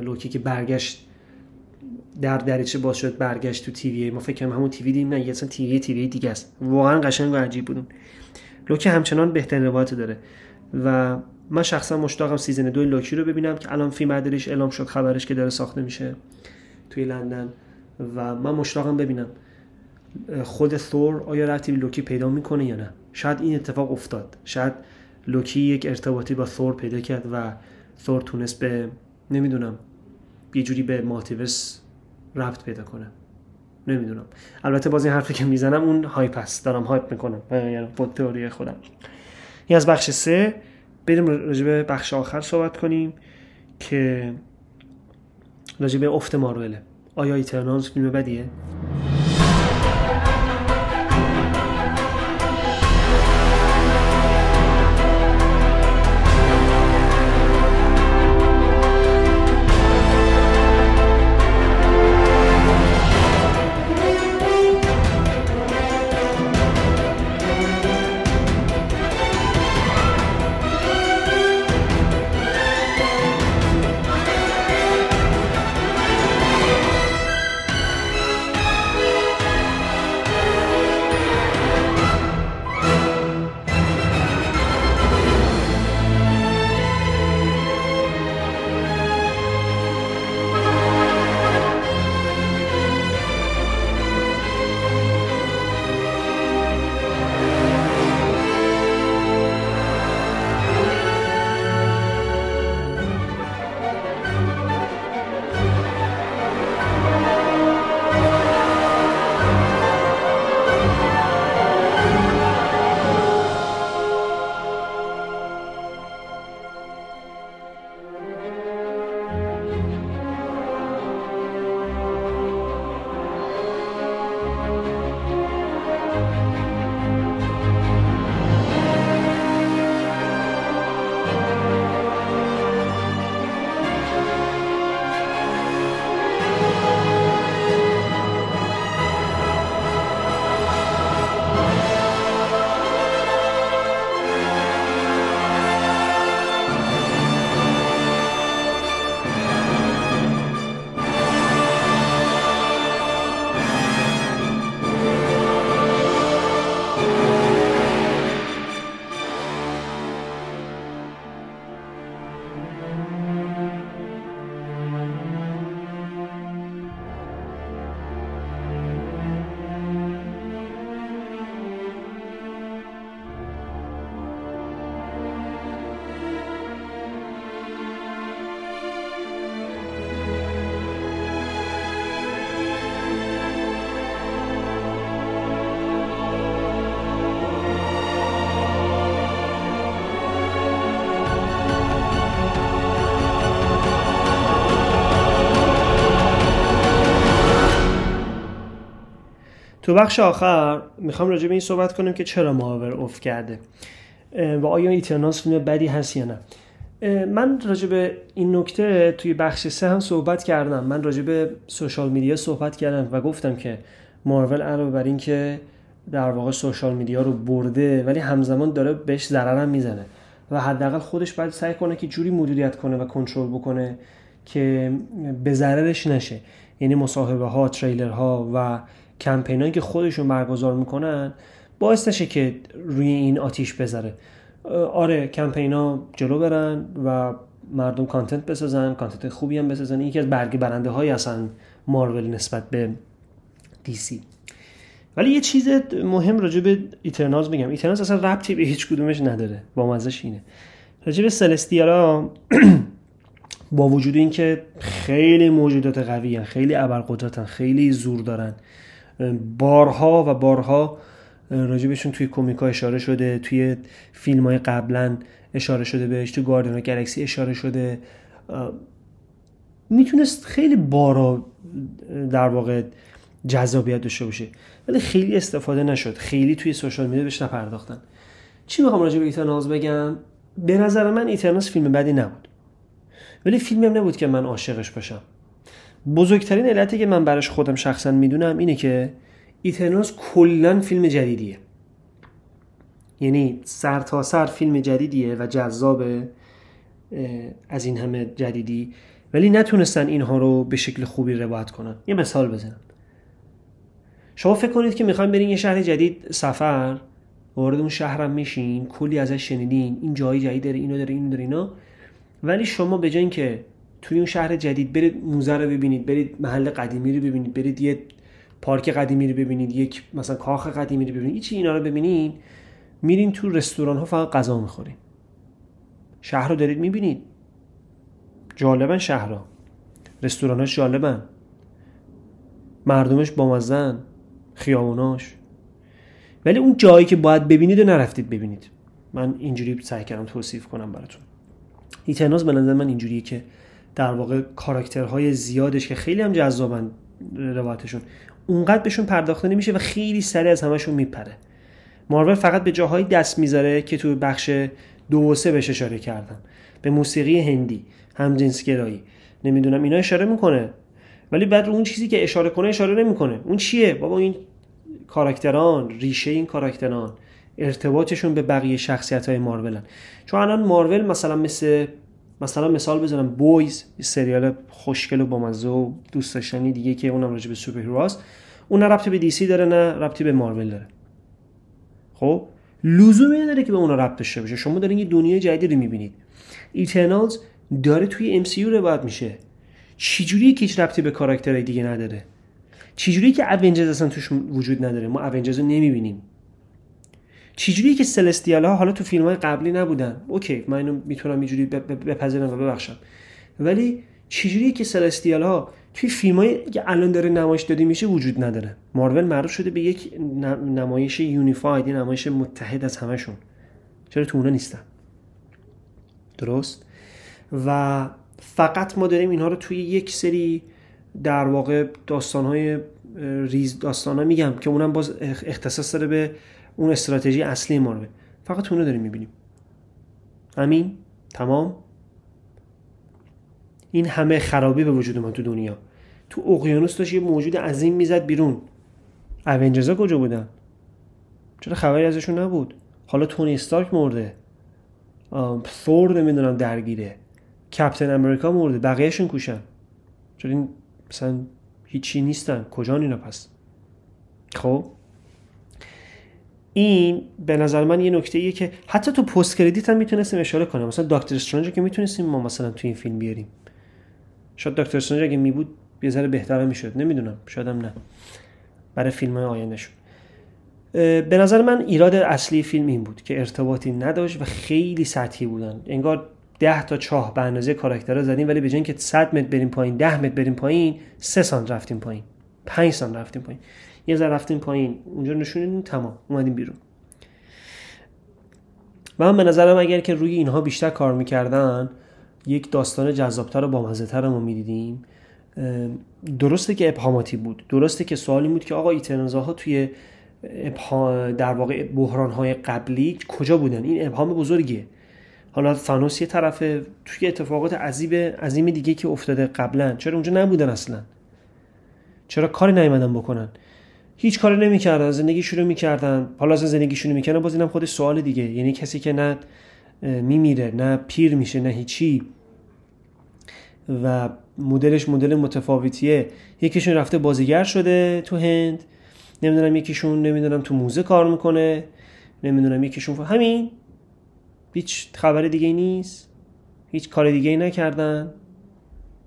لوکی که برگشت در دریچه باز شد برگشت تو TVA. ما فکر کنم همون TVA دیدیم نه اصلا تیوی تیوی دیگه است. واقعا قشنگ و عجیب بود و لوکی همچنان بهترین روایت داره. و من شخصا مشتاقم season دو لوکی رو ببینم که الان فیلم برداریش اعلام شد خبرش که داره ساخته میشه توی لندن. و من مشتاقم ببینم خود ثور آیا ربطی به لوکی پیدا می‌کنه یا نه. شاید این اتفاق افتاد. شاید لوکی یک ارتباطی با ثور پیدا کرد و ثور تونست به نمی‌دونم یه جوری به multiverse ربط پیدا کنه. نمی‌دونم. البته باز این حرفی که می‌زنم اون hype است. دارم hype می‌کنم. یعنی با تئوری خودم. این از بخش سه بریم راجع بخش آخر صحبت کنیم که راجع افت ماروله آیا Eternals فیلم بدیه؟ تو بخش آخر می‌خوام راجع به این صحبت کنیم که چرا مارول افت کرده. و آیا ایترنالز فیلم بدی هست یا نه. من راجع به این نکته توی بخش سه هم صحبت کردم. من راجع به سوشال میدیا صحبت کردم و گفتم که مارول علاوه بر این که در واقع سوشال میدیا رو برده ولی همزمان داره بهش ضررم می‌زنه. و حداقل خودش باید سعی کنه که جوری مدیریت کنه و کنترل بکنه که به ضررش نشه. یعنی مصاحبه ها تریلر ها و کمپینایی که خودشون برگزار می‌کنن باعث نشه که روی این آتیش بذاره. آره کمپینا جلو برن و مردم content بسازن content خوبی هم بسازن. یکی از برگ برنده های اصلا مارول نسبت به DC ولی یه چیز مهم راجع به Eternals میگم. Eternals اصلا ربطی به هیچ کدومش نداره. با مزش اینه. راجع به سلستیالا با وجود اینکه خیلی موجودات قوی خیلی ابرقدرتن خیلی زور دارن. بارها و بارها راجبشون توی کومیکا اشاره شده توی فیلم های قبلا اشاره شده بهش تو گاردن گلکسی اشاره شده. می‌تونست خیلی بارا در واقع جذابیت داشته باشه ولی خیلی استفاده نشد. خیلی توی سوشال میدیا بهش نپرداختن. چی می‌خوام راجع به Eternals بگم؟ به نظر من Eternals فیلم بدی نبود. ولی فیلمی هم نبود که من عاشقش باشم. بزرگترین علتی که من براش خودم شخصا می‌دونم اینه که Eternals کلا فیلم جدیدیه. یعنی سر تا سر فیلم جدیدیه و جذابه از این همه جدیدی. ولی نتونستن اینها رو به شکل خوبی روایت کنن. یه مثال بزنم. شما فکر کنید که می‌خوایم برین یه شهر جدید سفر وارد اون شهرم میشین کلی ازش شنیدین این جایی جدید داره اینو داره اینو داره اینا. ولی شما به جای اینکه توی اون شهر جدید برید موزه رو ببینید برید محل قدیمی رو ببینید برید یه پارک قدیمی رو ببینید یک مثلا کاخ قدیمی رو ببینید چی اینا رو ببینید میرین تو رستوران ها فقط غذا می‌خورین. شهر رو دارید می‌بینید. جالبن شهرها رستوراناش جالبن. مردمش بامزن خیابوناش. ولی اون جایی که باید ببینید و نرفتید ببینید. من اینجوری سعی کردم توصیف کنم براتون. ایترناز به نظر من اینجوریه که در واقع کاراکترهای زیادش که خیلی هم جذابن روایتشون اونقدر بهشون پرداخته نمیشه و خیلی سریع از همشون میپره. مارول فقط به جاهایی دست می‌ذاره که تو بخش دو و سه بهش اشاره کردم به موسیقی هندی همجنسگرایی نمی‌دونم اینا اشاره می‌کنه. ولی بعد اون چیزی که اشاره کنه اشاره نمی‌کنه. اون چیه؟ بابا این کاراکتران ریشه این کاراکتران. ارتباطشون به بقیه شخصیت های مارولن. چون الان مارول مثلا مثل مثلا مثال بزنم بویز سریال خوشگل و بامزه و دوست داشتنی دیگه که اونم راجع به سوپر هیروست اون نه ربطی به دی سی داره نه ربطی به مارول داره. خب؟ لزومی نداره که به اونا ربط داشته باشه. شما دارین یه دنیای جدیدی رو می‌بینید. Eternals داره توی MCU روایت میشه. چجوری که هیچ ربطی به کاراکترهای دیگه نداره؟ چجوری که Avengers اصلا توش وجود نداره؟ ما Avengers رو نمی‌بینیم. چجوری که celestial ها حالا تو فیلم های قبلی نبودن؟ okay من اینو می‌تونم اینجوری بپذیرم و ببخشم. ولی چجوری که celestial ها توی فیلم های که الان داره نمایش داده میشه وجود نداره؟ مارول معروف شده به یک نمایش یونیفاید نمایش متحد از همشون چرا تو اونا نیستن؟ درست؟ و فقط ما داریم اینها رو توی یک سری در واقع داستان های ریز داستان ها میگم که اونم باز اختصاص داره به اون استراتژی اصلی مارول فقط اونو داریم می‌بینیم. همین تمام. این همه خرابی به وجود من تو دنیا. تو اقیانوس داشت یه موجود عظیم می‌زد بیرون. اونجرزا کجا بودن؟ چرا خبری ازشون نبود؟ حالا تونی استارک مرده. ثور نمی‌دونم درگیره. کپتن امریکا مرده. بقیهشون کوشن. چرا این مثلا هیچی نیستن. کجا اینا پس؟ خب؟ این به نظر من یه نکته ایه که حتی تو پست کردیت هم می‌تونستیم اشاره کنم. مثلا دکتر استرنج که می‌تونستیم ما مثلا تو این فیلم بیاریم. شاید دکتر استرنج اگه می بود یه ذره بهتر می‌شد. نمی‌دونم. شاید هم نه. برای فیلم های آیندهشون به نظر من ایراد اصلی فیلم این بود که ارتباطی نداشت و خیلی سطحی بودن. انگار ده تا چاه به اندازه کاراکترها زدیم ولی به جای اینکه 100 متر بریم پایین 10 متر بریم پایین 3 سانت رفتیم پایین. 5 سانت رفتیم پایین. یه ذره رفتیم پایین. اونجا نشونیم تمام. اومدیم بیرون. و من به نظرم اگر که روی اینها بیشتر کار می‌کردن یک داستان جذابتر و بامزه‌تر ما می‌دیدیم. درسته که ابهاماتی بود. درسته که سوالی بود که آقا ایترنزاها توی در واقع بحران های قبلی کجا بودن؟ این ابهام بزرگیه. حالا فانوس یه طرفه توی اتفاقات عظیم عظیم دیگه که افتاده قبلا چرا اونجا نبودن اصلا؟ چرا کاری نیومدن بکنن؟ هیچ کاری نمی‌کردن زندگیشون رو می‌کردن. حالا از زندگیشون رو می‌کردن باز اینم خود سوال دیگه. یعنی کسی که نه میمیره نه پیر میشه نه هیچی. و مدلش مدل متفاوتیه. یکیشون رفته بازیگر شده تو هند. نمی‌دونم یکیشون نمی‌دونم تو موزه کار می‌کنه. نمی‌دونم یکیشون همین. هیچ خبر دیگه نیست. هیچ کار دیگه ای نکردن.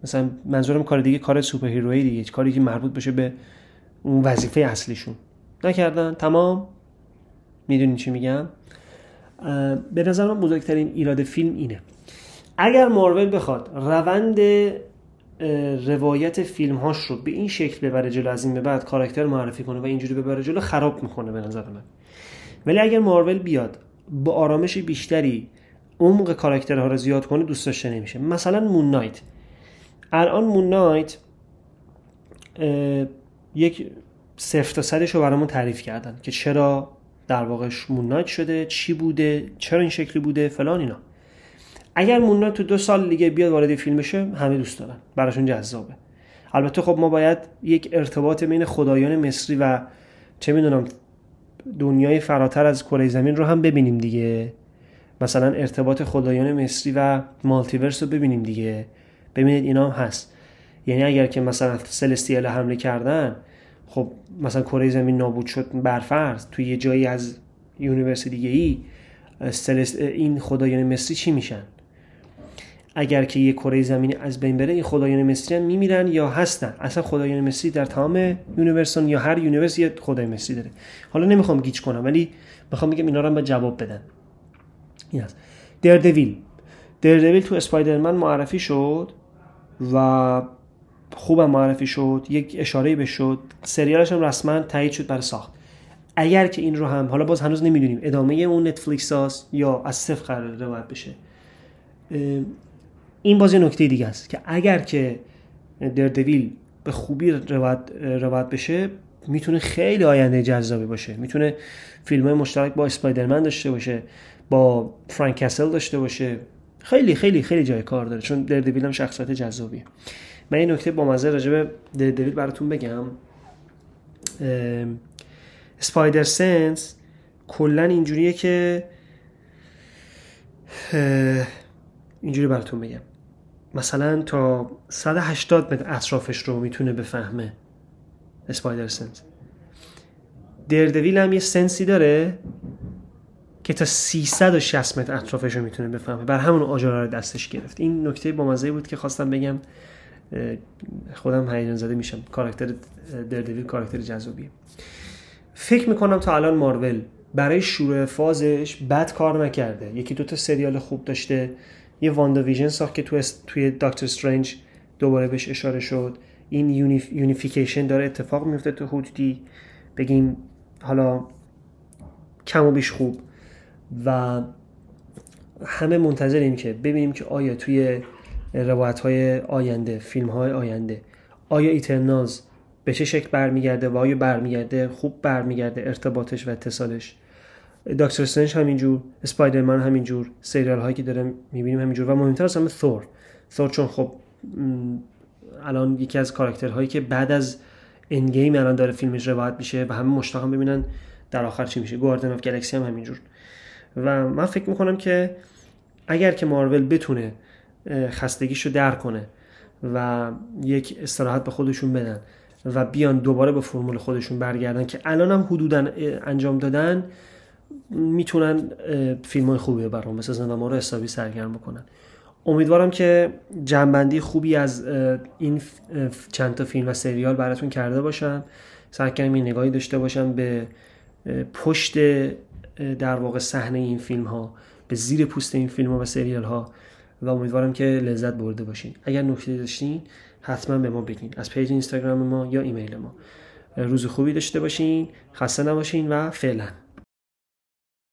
مثلا منظورم کار دیگه کار سوپر هیروی دیگه. کاری که مربوط بشه به اون وظیفه اصلیشون. نکردن؟ تمام؟ می‌دونین چی میگم؟ به نظر من بزرگترین ایراد فیلم اینه. اگر مارول بخواد روند روایت فیلم هاش رو به این شکل ببره جلو از این به بعد کاراکتر معرفی کنه و اینجوری ببره جلو خراب می‌کنه به نظر من. ولی اگر مارول بیاد با آرامش بیشتری عمق کاراکترها رو زیاد کنه دوست داشته نمیشه. مثلا مون نایت. الان مون نایت یک صفر تا صدش رو برامون تعریف کردن که چرا در واقع مون نایت شده چی بوده چرا این شکلی بوده فلان اینا. اگر مون تو دو سال دیگه بیاد وارد فیلم بشه همه دوست دارن. براشون جذابه. البته خب ما باید یک ارتباط بین خدایان مصری و چه می‌دونم دنیای فراتر از کره زمین رو هم ببینیم دیگه. مثلا ارتباط خدایان مصری و مالتیورس رو ببینیم دیگه. ببینید اینا هم هست. یعنی اگر که مثلا celestial حمله کردن خب مثلا کره زمین نابود شد برفرض توی یه جایی از universe دیگه ای این خدایان مصری چی میشن؟ اگر که یه کره زمینی از بین بره این خدایان مصری هم میمیرن یا هستن؟ اصلا خدایان مصری در تمام universe ان یا هر universe یه خدای مصری داره. حالا نمی‌خوام گیج کنم ولی می‌خوام بگم اینا رو هم جواب بدن. این هست. دردویل دردویل تو اسپایدرمن معرفی شد و خوبم معرفی شد یک اشاره به شد. سریالش هم رسما تایید شد برای ساخت. اگر که این رو هم حالا باز هنوز نمی‌دونیم ادامه اون نتفلیکس هاست یا از صفر قرار روایت بشه. این بازی نکته دیگه است که اگر که دردویل به خوبی روایت, روایت بشه می‌تونه خیلی آینده جذابی باشه. می‌تونه فیلم های مشترک با اسپایدرمن داشته باشه با فرانک کسل داشته باشه. خیلی خیلی خیلی جای کار داره چون دردویل هم شخصیت جذابیه. من این نکته با مزه راجع به دردویل براتون بگم. اسپایدر سنس کلا اینجوریه که اینجوری براتون بگم. مثلا تا 180 متر اطرافش رو می‌تونه بفهمه اسپایدر سنس دردویل هم یه سنسی داره که تا 360 متر اطرافش رو می‌تونه بفهمه. بر همون آجارا رو دستش گرفت. این نکته با مزه بود که خواستم بگم. خودم هیجان زده میشم. کاراکتر دردویل کاراکتر جذابیه. فکر می‌کنم تا الان مارول برای شروع فازش بد کار نکرده. یکی دوتا سریال خوب داشته. یه واندا ویژن ساخت که توی, توی دکتر استرنج دوباره بهش اشاره شد. این یونیفیکیشن داره اتفاق میفته تو حدودی. بگیم حالا کم و بیش خوب. و همه منتظریم که ببینیم که آیا توی روایت های آینده فیلم های آینده. آیا ایترناز به چه شکل برمیگرده و آیا برمیگرده خوب برمیگرده ارتباطش و اتصالش؟ دکتر استرنج همینجور اسپایدرمن همینجور سریال هایی که داره می‌بینیم همینجور و مهمتر از همه ثور. ثور چون خب الان یکی از کاراکترهایی که بعد از گیم الان داره فیلمش روایت میشه و همه مشتاق هم ببینن در آخر چی میشه. گواردن اف گلکسی هم همینجور. و من فکر می‌کنم که اگر که مارول بتونه خستگیشو در کنه و یک استراحت به خودشون بدن و بیان دوباره به فرمول خودشون برگردن که الان هم حدودا انجام دادن می‌تونن فیلم های خوبی برام بسازن و ما رو حسابی سرگرم بکنن. امیدوارم که جمع‌بندی خوبی از این چند تا فیلم و سریال براتون کرده باشم. سعی کردم نگاهی داشته باشم به پشت در واقع صحنه این فیلم ها به زیر پوست این فیلم ها و سریال ها و امیدوارم که لذت برده باشین. اگر نکته داشتین حتما به ما بگین. از page اینستاگرام ما یا ایمیل ما. روز خوبی داشته باشین خسته نباشین و فعلا.